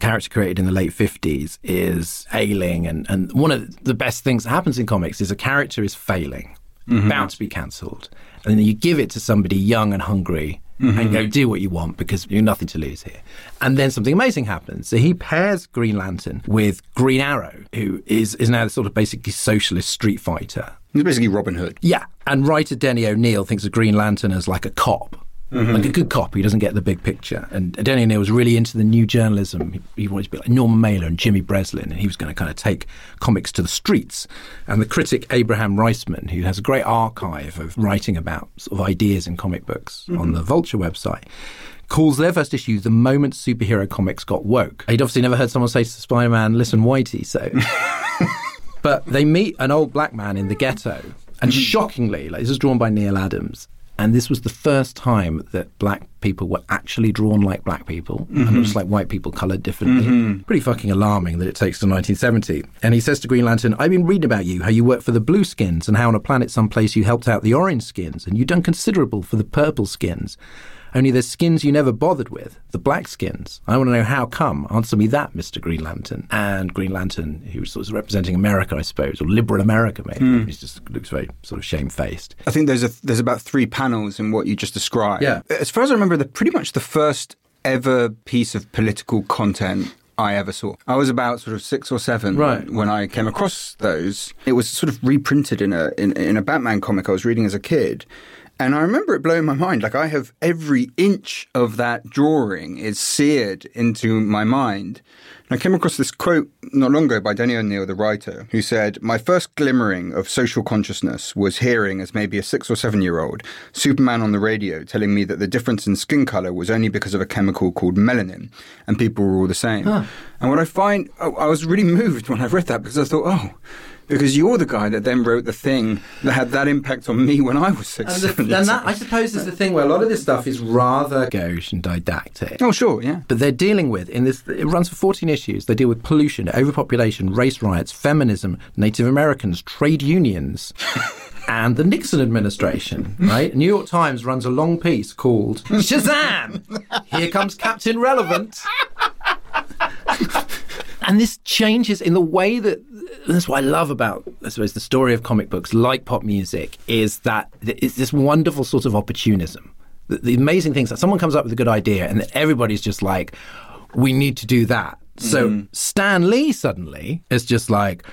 character created in the late 50s is ailing and, and one of the best things that happens in comics is a character is failing mm-hmm. about to be cancelled and then you give it to somebody young and hungry mm-hmm. and go do what you want because you've nothing to lose here. And then something amazing happens. So he pairs Green Lantern with Green Arrow, who is, is now the sort of basically socialist street fighter. He's basically Robin Hood. Yeah. And writer Denny O'Neil thinks of Green Lantern as like a cop Mm-hmm. Like a good cop, he doesn't get the big picture. And Denny O'Neil was really into the new journalism. He, he, wanted to be like Norman Mailer and Jimmy Breslin, and he was going to kind of take comics to the streets. And the critic Abraham Riesman, who has a great archive of writing about sort of ideas in comic books mm-hmm. on the Vulture website, calls their first issue the moment superhero comics got woke. He'd obviously never heard someone say to Spider Man, listen, Whitey, so. but they meet an old black man in the ghetto. And mm-hmm. shockingly, like this is drawn by Neal Adams, and this was the first time that black people were actually drawn like black people, mm-hmm. and just like white people coloured differently. Mm-hmm. Pretty fucking alarming that it takes to 1970. And he says to Green Lantern, I've been reading about you, how you worked for the blue skins, and how on a planet someplace you helped out the orange skins, and you've done considerable for the purple skins. Only there's skins you never bothered with, the black skins. I want to know how come. Answer me that, Mr. Green Lantern. And Green Lantern, who was representing America, I suppose, or liberal America, maybe. Mm. He just looks very sort of shamefaced. I think there's a, there's about three panels in what you just described. Yeah. As far as I remember, the pretty much the first ever piece of political content I ever saw. I was about sort of six or seven right. when I came across those. It was sort of reprinted in a in, in a Batman comic I was reading as a kid, and I remember it blowing my mind. Like I have every inch of that drawing is seared into my mind. And I came across this quote not long ago by Denny O'Neil, the writer, who said, My first glimmering of social consciousness was hearing, as maybe a six or seven year old, Superman on the radio telling me that the difference in skin color was only because of a chemical called melanin, and people were all the same. Huh. And what I find, I was really moved when I read that because I thought, oh, because you're the guy that then wrote the thing that had that impact on me when I was six. And, the, and that. I suppose, is the thing where a lot of this stuff is rather gauche and didactic. Oh, sure, yeah. But they're dealing with, in this, it runs for 14 issues. They deal with pollution, overpopulation, race riots, feminism, Native Americans, trade unions, and the Nixon administration, right? New York Times runs a long piece called Shazam! Here comes Captain Relevant. and this changes in the way that that's what I love about I suppose the story of comic books like pop music is that it's this wonderful sort of opportunism. The, the amazing things that someone comes up with a good idea and everybody's just like, we need to do that. So mm. Stan Lee suddenly is just like,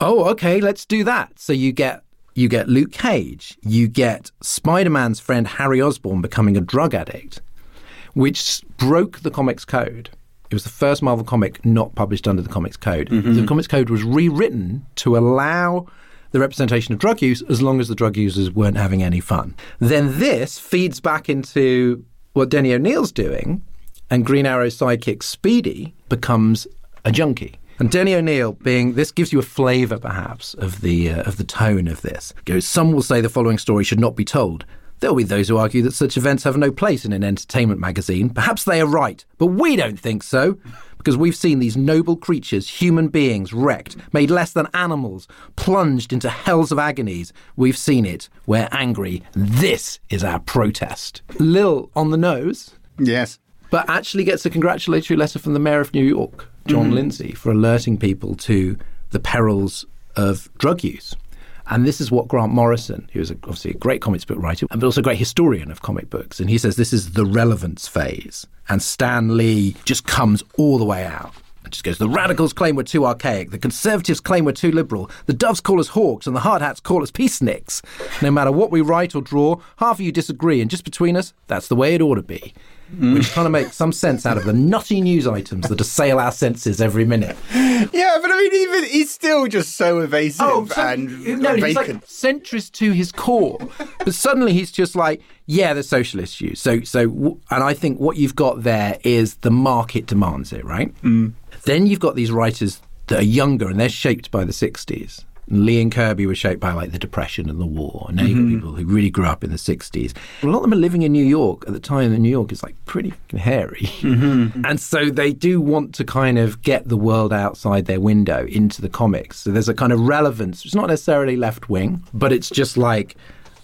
oh, okay, let's do that. So you get you get Luke Cage, you get Spider-Man's friend Harry Osborn becoming a drug addict, which broke the comics code. It was the first Marvel comic not published under the comics code. The comics code was rewritten to allow the representation of drug use as long as the drug users weren't having any fun. Then this feeds back into what Denny O'Neil's doing, and Green Arrow's sidekick Speedy becomes a junkie. And Denny O'Neil being this gives you a flavour, perhaps, of the uh, of the tone of this. Goes, some will say the following story should not be told. There will be those who argue that such events have no place in an entertainment magazine. Perhaps they are right, but we don't think so. Because we've seen these noble creatures, human beings, wrecked, made less than animals, plunged into hells of agonies. We've seen it. We're angry. This is our protest. Lil on the nose, Yes. but actually gets a congratulatory letter from the mayor of New York, John mm-hmm. Lindsay, for alerting people to the perils of drug use. And this is what Grant Morrison, who is obviously a great comics book writer, but also a great historian of comic books, and he says this is the relevance phase. And Stan Lee just comes all the way out. It just goes, the radicals claim we're too archaic, the conservatives claim we're too liberal, the doves call us hawks, and the hard hats call us peaceniks. No matter what we write or draw, half of you disagree, and just between us, that's the way it ought to be. We're just trying to make some sense out of the nutty news items that assail our senses every minute. Yeah, but I mean, even he's still just so evasive Oh, so- and no, he's like centrist to his core. but suddenly he's just like, yeah, the socialist view. So, so, and I think what you've got there is the market demands it, right? Mm. Then you've got these writers that are younger and they're shaped by the '60s. And Lee and Kirby were shaped by like the Depression and the war. And now you've got mm-hmm. people who really grew up in the 60s. A lot of them are living in New York at the time, and New York is like pretty hairy. Mm-hmm. And so they do want to kind of get the world outside their window into the comics. So there's a kind of relevance. It's not necessarily left wing, but it's just like,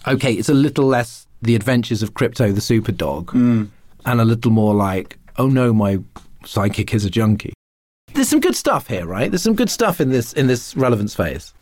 okay, it's a little less the adventures of Krypto the Super Dog mm. and a little more like, oh no, my psychic is a junkie. There's some good stuff here, right? There's some good stuff in this in this relevance phase.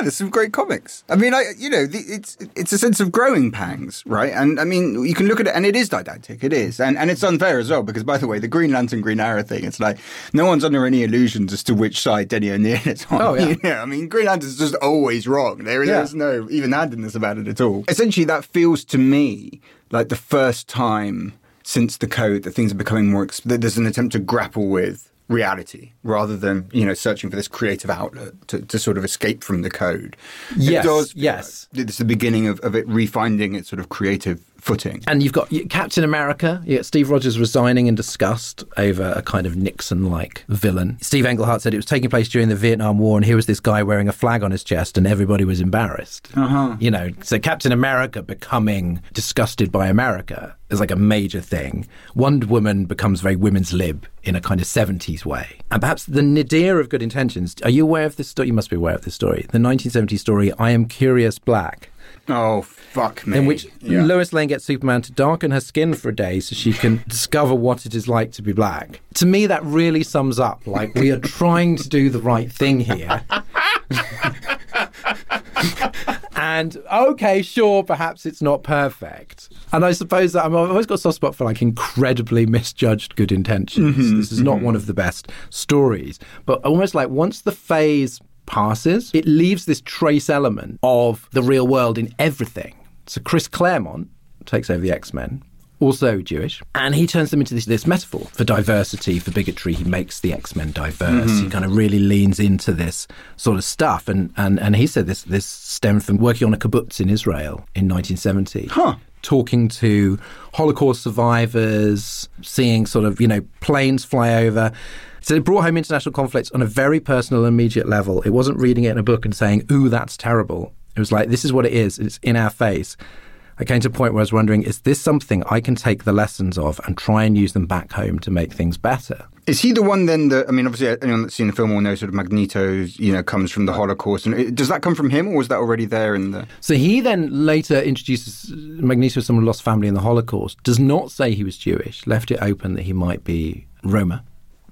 There's some great comics. I mean, I, you know, the, it's it's a sense of growing pangs, right? And I mean, you can look at it, and it is didactic. It is, and and it's unfair as well because, by the way, the Green Lantern, Green Arrow thing, it's like no one's under any illusions as to which side Denny O'Neil is on. Oh, yeah. You know, I mean, Green Lantern's just always wrong. There is Yeah. no even handedness about it at all. Essentially, that feels to me like the first time since the code that things are becoming more. That there's an attempt to grapple with reality rather than you know searching for this creative outlet to, to sort of escape from the code. Yes, it does. yes. like it's the beginning of, of it refinding its sort of creative footing. And you've got Captain America. You get Steve Rogers resigning in disgust over a kind of Nixon-like villain. Steve Englehart said it was taking place during the Vietnam War, and here was this guy wearing a flag on his chest, and everybody was embarrassed. Uh-huh. You know, so Captain America becoming disgusted by America is like a major thing. Wonder Woman becomes very women's lib in a kind of 70s way. And perhaps the nadir of good intentions. Are you aware of this story? You must be aware of this story. The 1970s story, I Am Curious Black Oh fuck me! in which Yeah. Lois Lane gets Superman to darken her skin for a day so she can discover what it is like to be black. To me, that really sums up like we are trying to do the right thing here. and okay, sure, perhaps it's not perfect. And I suppose that I I've always got a soft spot for like incredibly misjudged good intentions. Mm-hmm, this is not mm-hmm. one of the best stories, but almost like once the phase passes, it leaves this trace element of the real world in everything. So Chris Claremont takes over the X Men, also Jewish, and he turns them into this, this metaphor for diversity, for bigotry. He makes the X Men diverse. Mm-hmm. He kind of really leans into this sort of stuff, and and and he said this this stemmed from working on a kibbutz in Israel in 1970. Huh. Talking to Holocaust survivors, seeing sort of, you know, planes fly over. So it brought home international conflicts on a very personal and immediate level. It wasn't reading it in a book and saying, ooh, that's terrible. It was like, this is what it is. It's in our face. I came to a point where I was wondering, is this something I can take the lessons of and try and use them back home to make things better? Is he the one then that, I mean, obviously anyone that's seen the film will know sort of Magneto, you know, comes from the Holocaust. And does that come from him or was that already there in the. So he then later introduces Magneto as someone who lost family in the Holocaust, does not say he was Jewish, left it open that he might be Roma.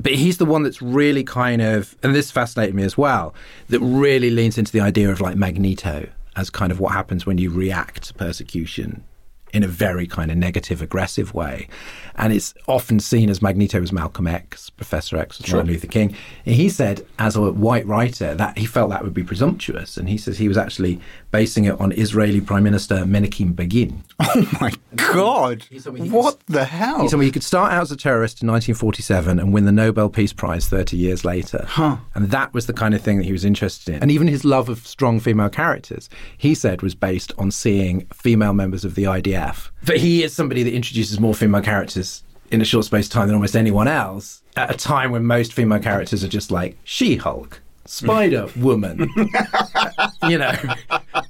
But he's the one that's really kind of, and this fascinated me as well, that really leans into the idea of like Magneto as kind of what happens when you react to persecution in a very kind of negative, aggressive way. And it's often seen as Magneto as Malcolm X, Professor X was sure. Martin Luther King. And he said, as a white writer, that he felt that would be presumptuous. And he says he was actually basing it on Israeli Prime Minister Menachem Begin. Oh my God! what the hell? He me he could start out as a terrorist in 1947 and win the Nobel Peace Prize 30 years later. Huh. And that was the kind of thing that he was interested in. And even his love of strong female characters, he said, was based on seeing female members of the IDF. But he is somebody that introduces more female characters in a short space of time than almost anyone else at a time when most female characters are just like She Hulk. Spider Woman, you know,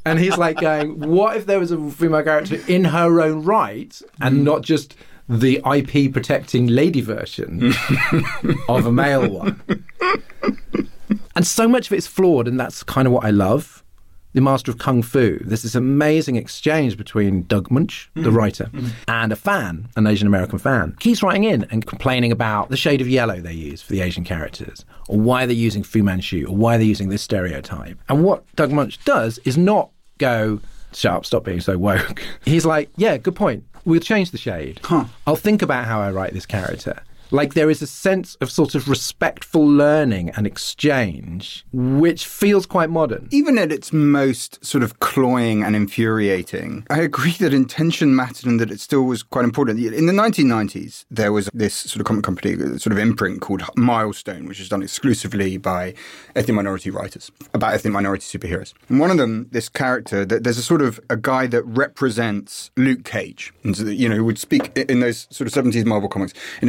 and he's like going, "What if there was a female character in her own right, and mm. not just the IP protecting lady version of a male one?" And so much of it's flawed, and that's kind of what I love the master of kung fu, there's this amazing exchange between Doug mm-hmm. the writer, mm-hmm. and a fan, an Asian American fan. He's writing in and complaining about the shade of yellow they use for the Asian characters, or why they're using Fu Manchu, or why they're using this stereotype. And what Doug Moench does is not go, shut up, stop being so woke. He's like, yeah, good point. We'll change the shade. Huh. I'll think about how I write this character. Like there is a sense of sort of respectful learning and exchange, which feels quite modern. Even at its most sort of cloying and infuriating, I agree that intention mattered and that it still was quite important. In the 1990s, there was this sort of comic company, uh, sort of imprint called Milestone, which is done exclusively by ethnic minority writers about ethnic minority superheroes. And one of them, this character, there's a sort of a guy that represents Luke Cage, and, you know, who would speak in those sort of 70s Marvel comics in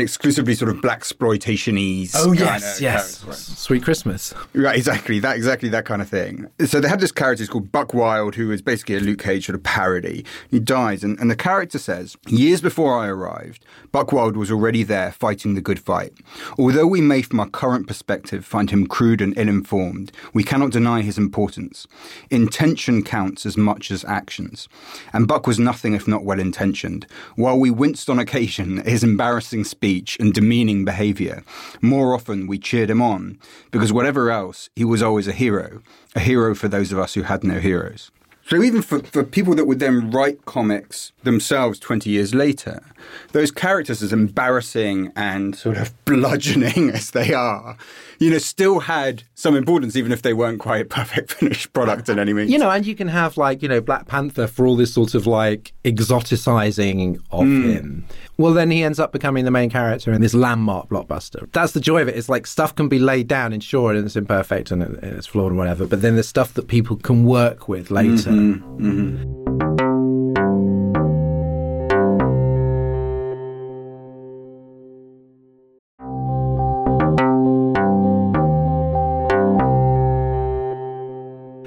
exclusively sort of black exploitation Oh yes, yes, right. Sweet Christmas. Right, exactly that, exactly that kind of thing. So they had this character called Buck Wild, who is basically a Luke Cage sort of parody. He dies, and, and the character says, "Years before I arrived, Buck Wild was already there fighting the good fight. Although we may, from our current perspective, find him crude and ill-informed, we cannot deny his importance. Intention counts as much as actions, and Buck was nothing if not well-intentioned. While we winced on occasion at his embarrassing speech and demeaning behavior. More often, we cheered him on, because whatever else, he was always a hero, a hero for those of us who had no heroes. So even for, for people that would then write comics themselves 20 years later, those characters, as embarrassing and sort of bludgeoning as they are, you know, still had some importance, even if they weren't quite a perfect finished product in any means. You know, and you can have like, you know, Black Panther for all this sort of like exoticizing of mm. him. Well, then he ends up becoming the main character in this landmark blockbuster. That's the joy of it. It's like stuff can be laid down and sure, and it's imperfect and it's flawed and whatever, but then there's stuff that people can work with later. Mm-hmm. Mm-hmm.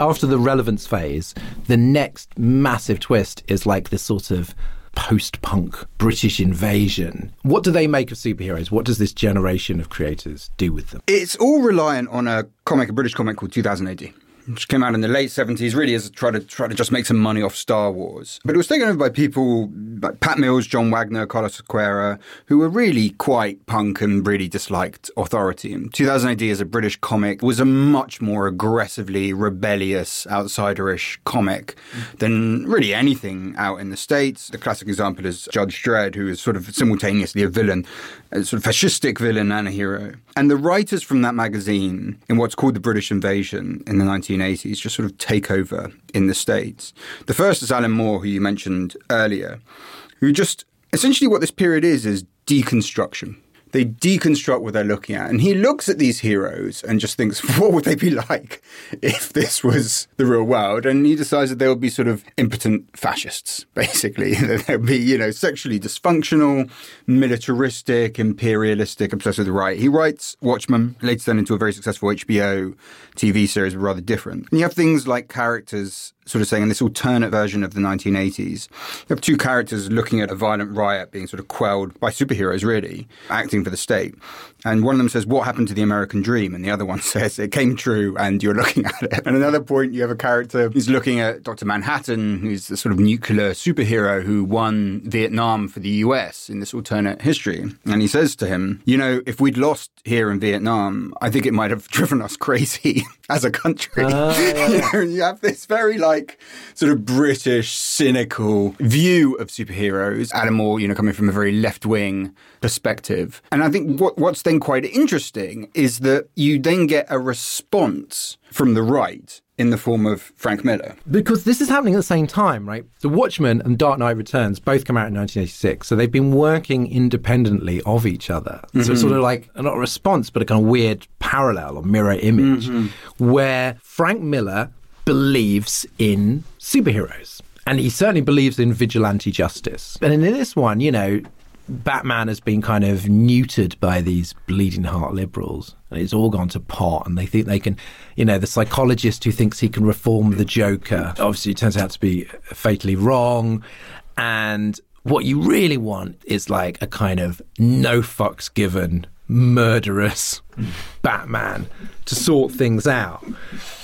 After the relevance phase, the next massive twist is like this sort of post punk British invasion. What do they make of superheroes? What does this generation of creators do with them? It's all reliant on a comic, a British comic called 2000 AD which came out in the late 70s, really as try to try to just make some money off Star Wars. But it was taken over by people like Pat Mills, John Wagner, Carlos Ezquerra, who were really quite punk and really disliked authority. And 2000 AD as a British comic was a much more aggressively rebellious, outsiderish comic than really anything out in the States. The classic example is Judge Dredd, who is sort of simultaneously a villain, a sort of fascistic villain and a hero. And the writers from that magazine in what's called the British Invasion in the 19 1980s just sort of take over in the States. The first is Alan Moore, who you mentioned earlier, who just essentially what this period is is deconstruction. They deconstruct what they're looking at. And he looks at these heroes and just thinks, what would they be like if this was the real world? And he decides that they would be sort of impotent fascists, basically. They'd be, you know, sexually dysfunctional, militaristic, imperialistic, obsessed with the right. He writes Watchmen, later turned into a very successful HBO TV series, but rather different. And you have things like characters sort of saying in this alternate version of the 1980s, you have two characters looking at a violent riot being sort of quelled by superheroes, really, acting for the state. And one of them says, What happened to the American dream? And the other one says, It came true and you're looking at it. And another point, you have a character who's looking at Dr. Manhattan, who's the sort of nuclear superhero who won Vietnam for the US in this alternate history. And he says to him, You know, if we'd lost here in Vietnam, I think it might have driven us crazy as a country. Uh, you, know, you have this very like sort of British cynical view of superheroes. Alan Moore, you know, coming from a very left wing perspective. And I think what, what's then quite interesting is that you then get a response from the right in the form of Frank Miller. Because this is happening at the same time, right? The Watchmen and Dark Knight Returns both come out in 1986. So they've been working independently of each other. Mm-hmm. So it's sort of like not a response, but a kind of weird parallel or mirror image mm-hmm. where Frank Miller believes in superheroes. And he certainly believes in vigilante justice. And in this one, you know, Batman has been kind of neutered by these bleeding heart liberals. And it's all gone to pot, and they think they can, you know, the psychologist who thinks he can reform the Joker obviously turns out to be fatally wrong. And what you really want is like a kind of no fucks given murderous Batman to sort things out.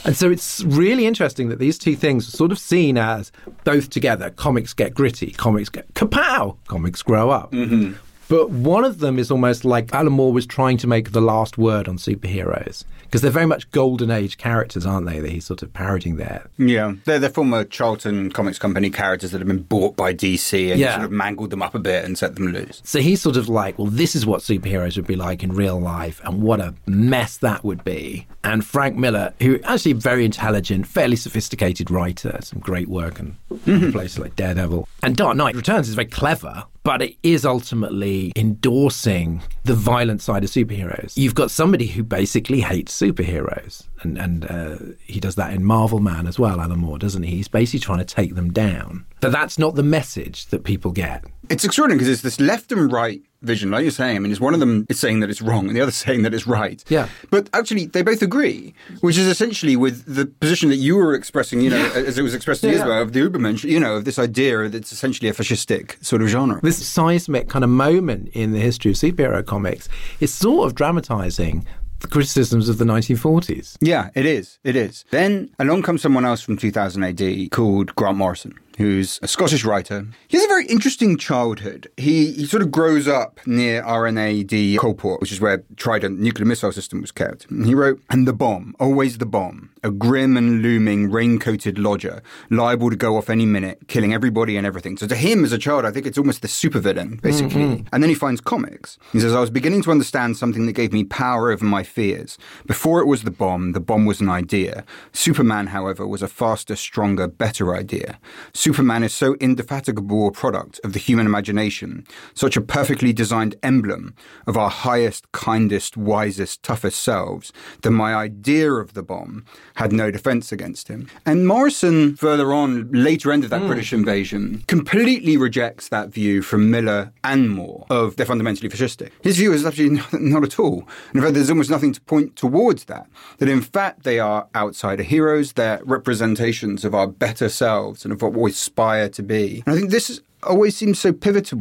And so it's really interesting that these two things are sort of seen as both together. Comics get gritty, comics get kapow, comics grow up. Mm-hmm. But one of them is almost like Alan Moore was trying to make the last word on superheroes because they're very much golden age characters, aren't they? That he's sort of parodying there. Yeah, they're the former Charlton Comics Company characters that have been bought by DC and yeah. sort of mangled them up a bit and set them loose. So he's sort of like, well, this is what superheroes would be like in real life, and what a mess that would be. And Frank Miller, who actually a very intelligent, fairly sophisticated writer, some great work and mm-hmm. places like Daredevil, and Dark Knight Returns is very clever but it is ultimately endorsing the violent side of superheroes. You've got somebody who basically hates superheroes, and and uh, he does that in Marvel Man as well, Alan Moore, doesn't he? He's basically trying to take them down. But that's not the message that people get. It's extraordinary because it's this left and right vision, like you're saying. I mean, it's one of them is saying that it's wrong, and the other saying that it's right. Yeah. But actually, they both agree, which is essentially with the position that you were expressing, you know, as it was expressed yeah, years ago, of the Ubermensch, you know, of this idea that it's essentially a fascistic sort of genre. This seismic kind of moment in the history of superhero comics is sort of dramatizing the criticisms of the 1940s. Yeah, it is. It is. Then along comes someone else from 2000 AD called Grant Morrison who's a Scottish writer. He has a very interesting childhood. He, he sort of grows up near RNAD Coulport, which is where Trident nuclear missile system was kept. And he wrote, And the bomb, always the bomb, a grim and looming rain-coated lodger, liable to go off any minute, killing everybody and everything. So to him as a child, I think it's almost the supervillain, basically. Mm-hmm. And then he finds comics. He says, I was beginning to understand something that gave me power over my fears. Before it was the bomb, the bomb was an idea. Superman, however, was a faster, stronger, better idea. Superman is so indefatigable a product of the human imagination, such a perfectly designed emblem of our highest, kindest, wisest, toughest selves, that my idea of the bomb had no defense against him. And Morrison, further on, later end of that mm. British invasion, completely rejects that view from Miller and Moore of they're fundamentally fascistic. His view is absolutely not, not at all. And in fact, there's almost nothing to point towards that. That in fact, they are outsider heroes, they're representations of our better selves and of what we aspire to be. And I think this always seems so pivotal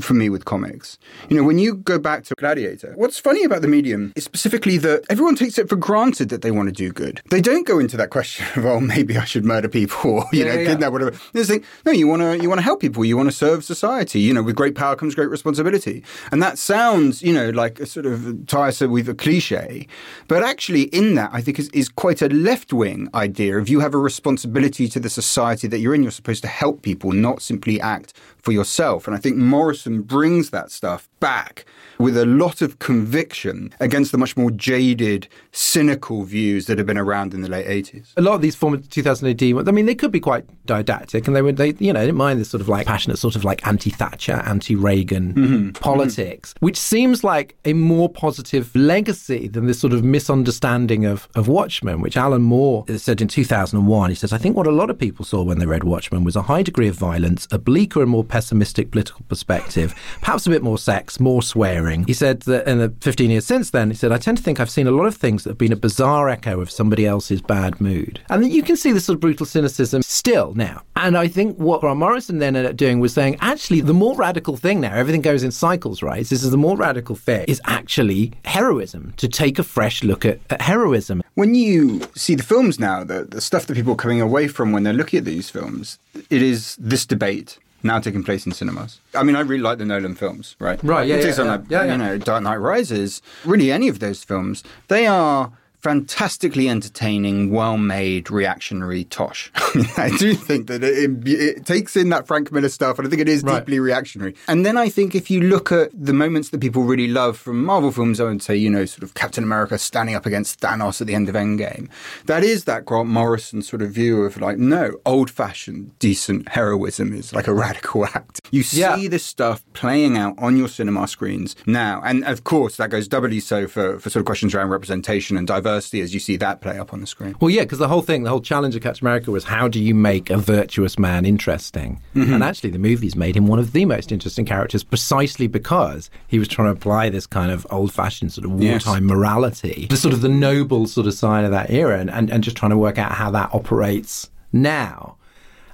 for me with comics. You know, when you go back to Gladiator, what's funny about the medium is specifically that everyone takes it for granted that they want to do good. They don't go into that question of, oh, maybe I should murder people or, you yeah, know, yeah. kidnap, whatever. They think, no, you want to, you want to help people. You want to serve society. You know, with great power comes great responsibility. And that sounds, you know, like a sort of tiresome with a cliche. But actually in that, I think is, is quite a left-wing idea of you have a responsibility to the society that you're in. You're supposed to help people, not simply act for yourself. And I think Morris Morrison brings that stuff back with a lot of conviction against the much more jaded, cynical views that have been around in the late 80s. A lot of these former 2000 AD, I mean, they could be quite didactic and they would, they, you know, didn't mind this sort of like passionate sort of like anti-Thatcher, anti-Reagan mm-hmm. politics, mm-hmm. which seems like a more positive legacy than this sort of misunderstanding of, of Watchmen, which Alan Moore said in 2001. He says, I think what a lot of people saw when they read Watchmen was a high degree of violence, a bleaker and more pessimistic political perspective, perhaps a bit more sex, more swearing. He said that in the 15 years since then, he said, I tend to think I've seen a lot of things that have been a bizarre echo of somebody else's bad mood. And you can see this sort of brutal cynicism still now. And I think what Grant Morrison then ended up doing was saying, actually, the more radical thing now, everything goes in cycles, right? This is the more radical thing is actually heroism, to take a fresh look at, at heroism. When you see the films now, the, the stuff that people are coming away from when they're looking at these films, it is this debate now taking place in cinemas. I mean, I really like the Nolan films, right? Right, yeah, yeah, yeah, like, yeah. You know, Dark Knight Rises, really any of those films, they are fantastically entertaining, well-made, reactionary tosh. I do think that it, it, takes in that Frank Miller stuff, and I think it is right. deeply reactionary. And then I think if you look at the moments that people really love from Marvel films, I would say, you know, sort of Captain America standing up against Thanos at the end of Endgame. That is that Grant Morrison sort of view of like, no, old-fashioned, decent heroism is like a radical act. You see yeah. this stuff playing out on your cinema screens now, and of course that goes doubly so for for sort of questions around representation and diversity diversity as you see that play up on the screen. Well, yeah, because the whole thing, the whole challenge of Catch America was how do you make a virtuous man interesting? Mm-hmm. And actually, the movies made him one of the most interesting characters precisely because he was trying to apply this kind of old fashioned sort of wartime yes. morality, the sort of the noble sort of side of that era, and, and, and just trying to work out how that operates now.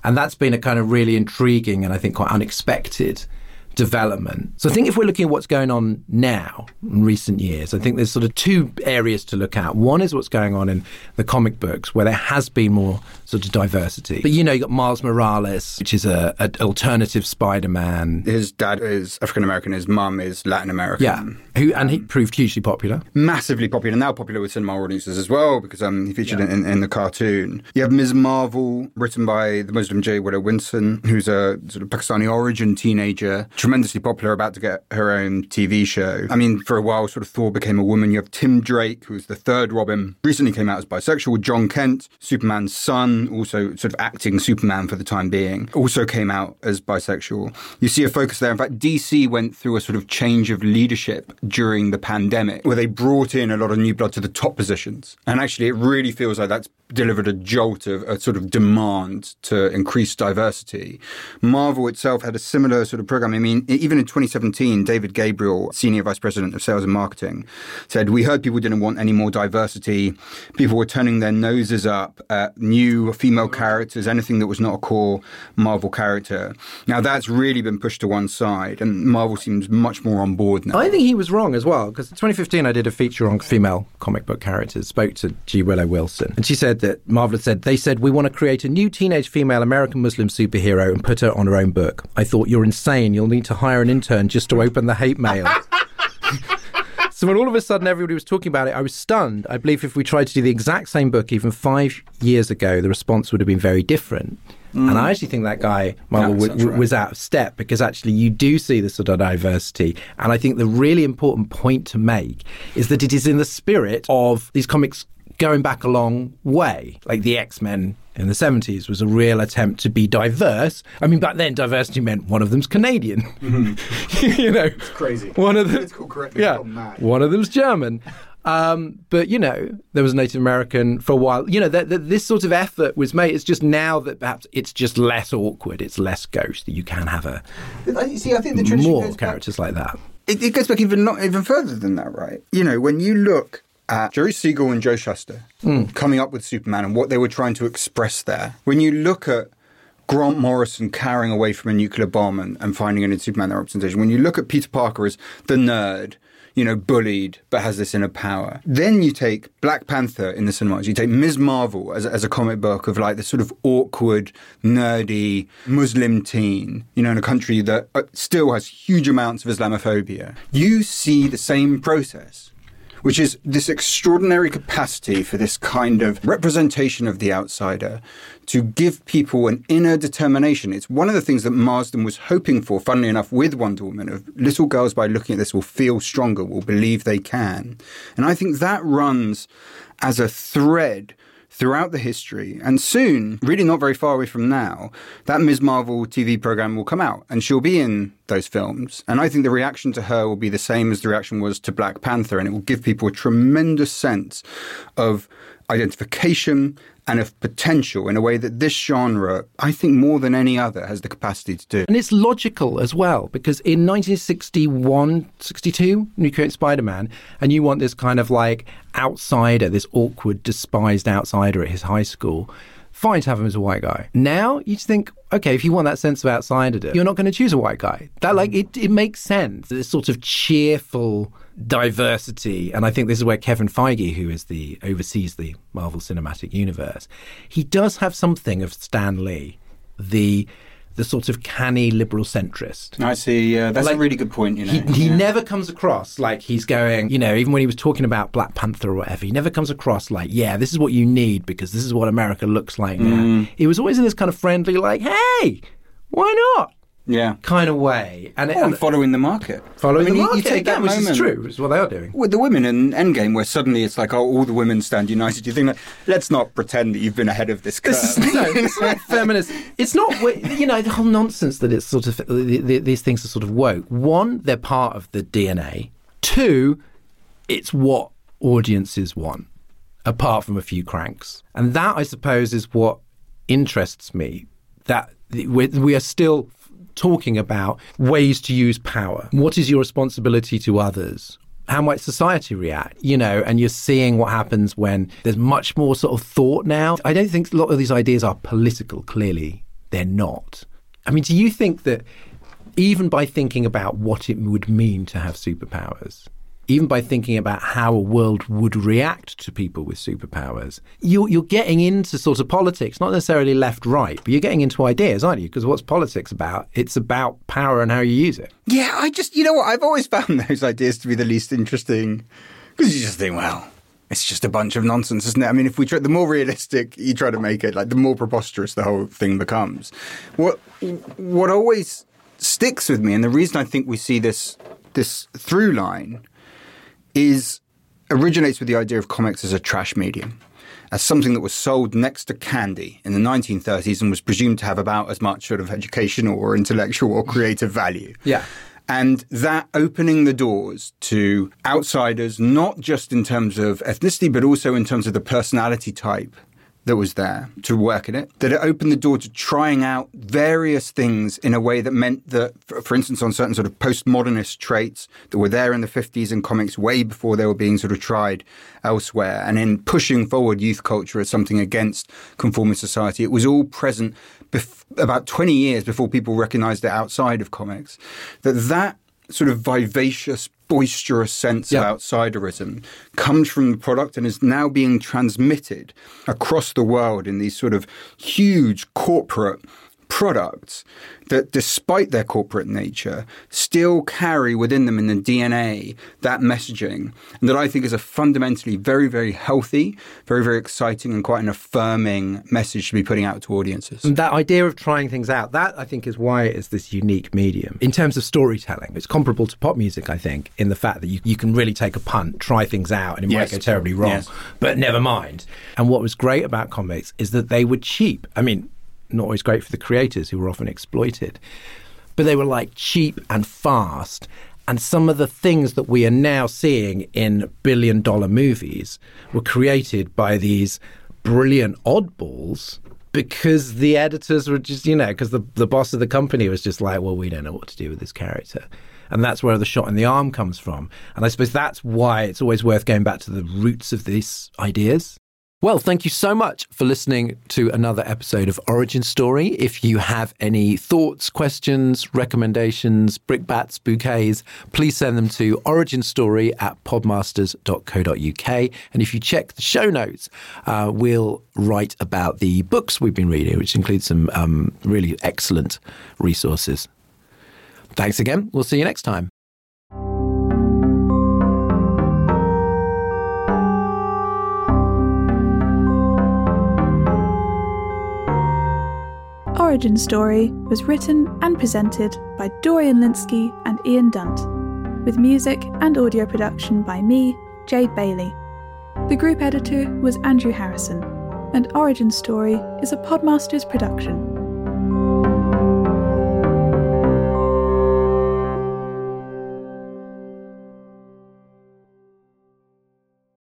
And that's been a kind of really intriguing and I think quite unexpected development. So I think if we're looking at what's going on now in recent years, I think there's sort of two areas to look at. One is what's going on in the comic books, where there has been more sort of diversity. But you know, you got Miles Morales, which is a, an alternative Spider-Man. His dad is African American. His mum is Latin American. Yeah, who and he proved hugely popular, massively popular. Now popular with cinema audiences as well because um, he featured yeah. in, in, the cartoon. You have Ms. Marvel, written by the Muslim G. Willow Wilson, who's a sort of Pakistani origin teenager tremendously popular, about to get her own TV show. I mean, for a while, sort of Thor became a woman. You have Tim Drake, who's the third Robin, recently came out as bisexual. Jon Kent, Superman's son, also sort of acting Superman for the time being, also came out as bisexual. You see a focus there. In fact, DC went through a sort of change of leadership during the pandemic, where they brought in a lot of new blood to the top positions. And actually, it really feels like that's delivered a jolt of a sort of demand to increase diversity. Marvel itself had a similar sort of program. I mean, even in 2017, David Gabriel, Senior Vice President of Sales and Marketing, said, We heard people didn't want any more diversity. People were turning their noses up at new female characters, anything that was not a core Marvel character. Now, that's really been pushed to one side, and Marvel seems much more on board now. I think he was wrong as well, because in 2015, I did a feature on female comic book characters, spoke to G. Willow Wilson, and she said that Marvel had said, They said, We want to create a new teenage female American Muslim superhero and put her on her own book. I thought, You're insane. You'll need to hire an intern just to open the hate mail. so when all of a sudden everybody was talking about it, I was stunned. I believe if we tried to do the exact same book even five years ago, the response would have been very different. Mm. And I actually think that guy Marvel w- w- right. was out of step because actually you do see the sort of diversity. And I think the really important point to make is that it is in the spirit of these comics going back a long way. Like the X Men in the 70s was a real attempt to be diverse. I mean, back then, diversity meant one of them's Canadian. Mm-hmm. you know, it's crazy. One of them, yeah, one of them's German. Um, but you know, there was a Native American for a while. You know, that, this sort of effort was made. It's just now that perhaps it's just less awkward. It's less ghost that you can have a. See, I think the more characters back, like that. It, it goes back even not even further than that, right? You know, when you look at Jerry Siegel and Joe Shuster mm. coming up with Superman and what they were trying to express there. When you look at Grant Morrison carrying away from a nuclear bomb and, and finding it in Superman that representation, when you look at Peter Parker as the nerd, you know, bullied but has this inner power. Then you take Black Panther in the cinemas. You take Ms. Marvel as, as a comic book of like the sort of awkward, nerdy Muslim teen, you know, in a country that uh, still has huge amounts of Islamophobia. You see the same process which is this extraordinary capacity for this kind of representation of the outsider to give people an inner determination. It's one of the things that Marston was hoping for, funnily enough, with Wonder Woman, of little girls by looking at this will feel stronger, will believe they can. And I think that runs as a thread throughout the history. And soon, really not very far away from now, that Ms. Marvel TV program will come out and she'll be in those films. And I think the reaction to her will be the same as the reaction was to Black Panther. And it will give people a tremendous sense of identification and of potential in a way that this genre, I think more than any other, has the capacity to do. And it's logical as well, because in 1961, 62, you create Spider Man, and you want this kind of like outsider, this awkward, despised outsider at his high school. Fine to have him as a white guy. Now you just think, okay, if you want that sense of outsider, you're not going to choose a white guy. That like mm. it, it makes sense. This sort of cheerful diversity, and I think this is where Kevin Feige, who is the oversees the Marvel Cinematic Universe, he does have something of Stan Lee, the the sort of canny liberal centrist. I see. Uh, that's like, a really good point. You know, he, he yeah. never comes across like he's going. You know, even when he was talking about Black Panther or whatever, he never comes across like, yeah, this is what you need because this is what America looks like now. Mm. He was always in this kind of friendly, like, hey, why not? Yeah, kind of way, and, it, and following the market, following I mean, the market. You, take again, that which is true. Is what they are doing with the women in Endgame, where suddenly it's like, oh, all the women stand united. You think, like, let's not pretend that you've been ahead of this curve. This is, no, it's not feminist. It's not, you know, the whole nonsense that it's sort of the, the, these things are sort of woke. One, they're part of the DNA. Two, it's what audiences want, apart from a few cranks, and that I suppose is what interests me. That we are still talking about ways to use power. What is your responsibility to others? How might society react? You know, and you're seeing what happens when there's much more sort of thought now. I don't think a lot of these ideas are political, clearly. They're not. I mean, do you think that even by thinking about what it would mean to have superpowers, even by thinking about how a world would react to people with superpowers, you're, you're getting into sort of politics, not necessarily left right, but you're getting into ideas, aren't you? Because what's politics about? It's about power and how you use it. Yeah, I just, you know what? I've always found those ideas to be the least interesting because you just think, well, it's just a bunch of nonsense, isn't it? I mean, if we try, the more realistic you try to make it, like the more preposterous the whole thing becomes. What what always sticks with me, and the reason I think we see this this through line is originates with the idea of comics as a trash medium, as something that was sold next to candy in the 1930s and was presumed to have about as much sort of educational or intellectual or creative value. Yeah. And that opening the doors to outsiders, not just in terms of ethnicity, but also in terms of the personality type that was there to work in it, that it opened the door to trying out various things in a way that meant that, for instance, on certain sort of postmodernist traits that were there in the 50s in comics way before they were being sort of tried elsewhere, and in pushing forward youth culture as something against conformist society, it was all present bef- about 20 years before people recognized it outside of comics. That that sort of vivacious, boisterous sense yep. of outsiderism comes from the product and is now being transmitted across the world in these sort of huge corporate products that, despite their corporate nature, still carry within them in the DNA that messaging. And that I think is a fundamentally very, very healthy, very, very exciting, and quite an affirming message to be putting out to audiences. And that idea of trying things out, that I think is why it is this unique medium. In terms of storytelling, it's comparable to pop music, I think, in the fact that you, you can really take a punt, try things out, and it yes. might go terribly wrong, yes. but never mind. And what was great about comics is that they were cheap. I mean, not always great for the creators who were often exploited. But they were like cheap and fast. And some of the things that we are now seeing in billion dollar movies were created by these brilliant oddballs because the editors were just, you know, because the, the boss of the company was just like, well, we don't know what to do with this character. And that's where the shot in the arm comes from. And I suppose that's why it's always worth going back to the roots of these ideas. Well, thank you so much for listening to another episode of Origin Story. If you have any thoughts, questions, recommendations, brickbats, bouquets, please send them to originstory at podmasters.co.uk. And if you check the show notes, uh, we'll write about the books we've been reading, which includes some um, really excellent resources. Thanks again. We'll see you next time. Origin Story was written and presented by Dorian Lynskey and Ian Dunt, with music and audio production by me, Jade Bailey. The group editor was Andrew Harrison, and Origin Story is a Podmasters production.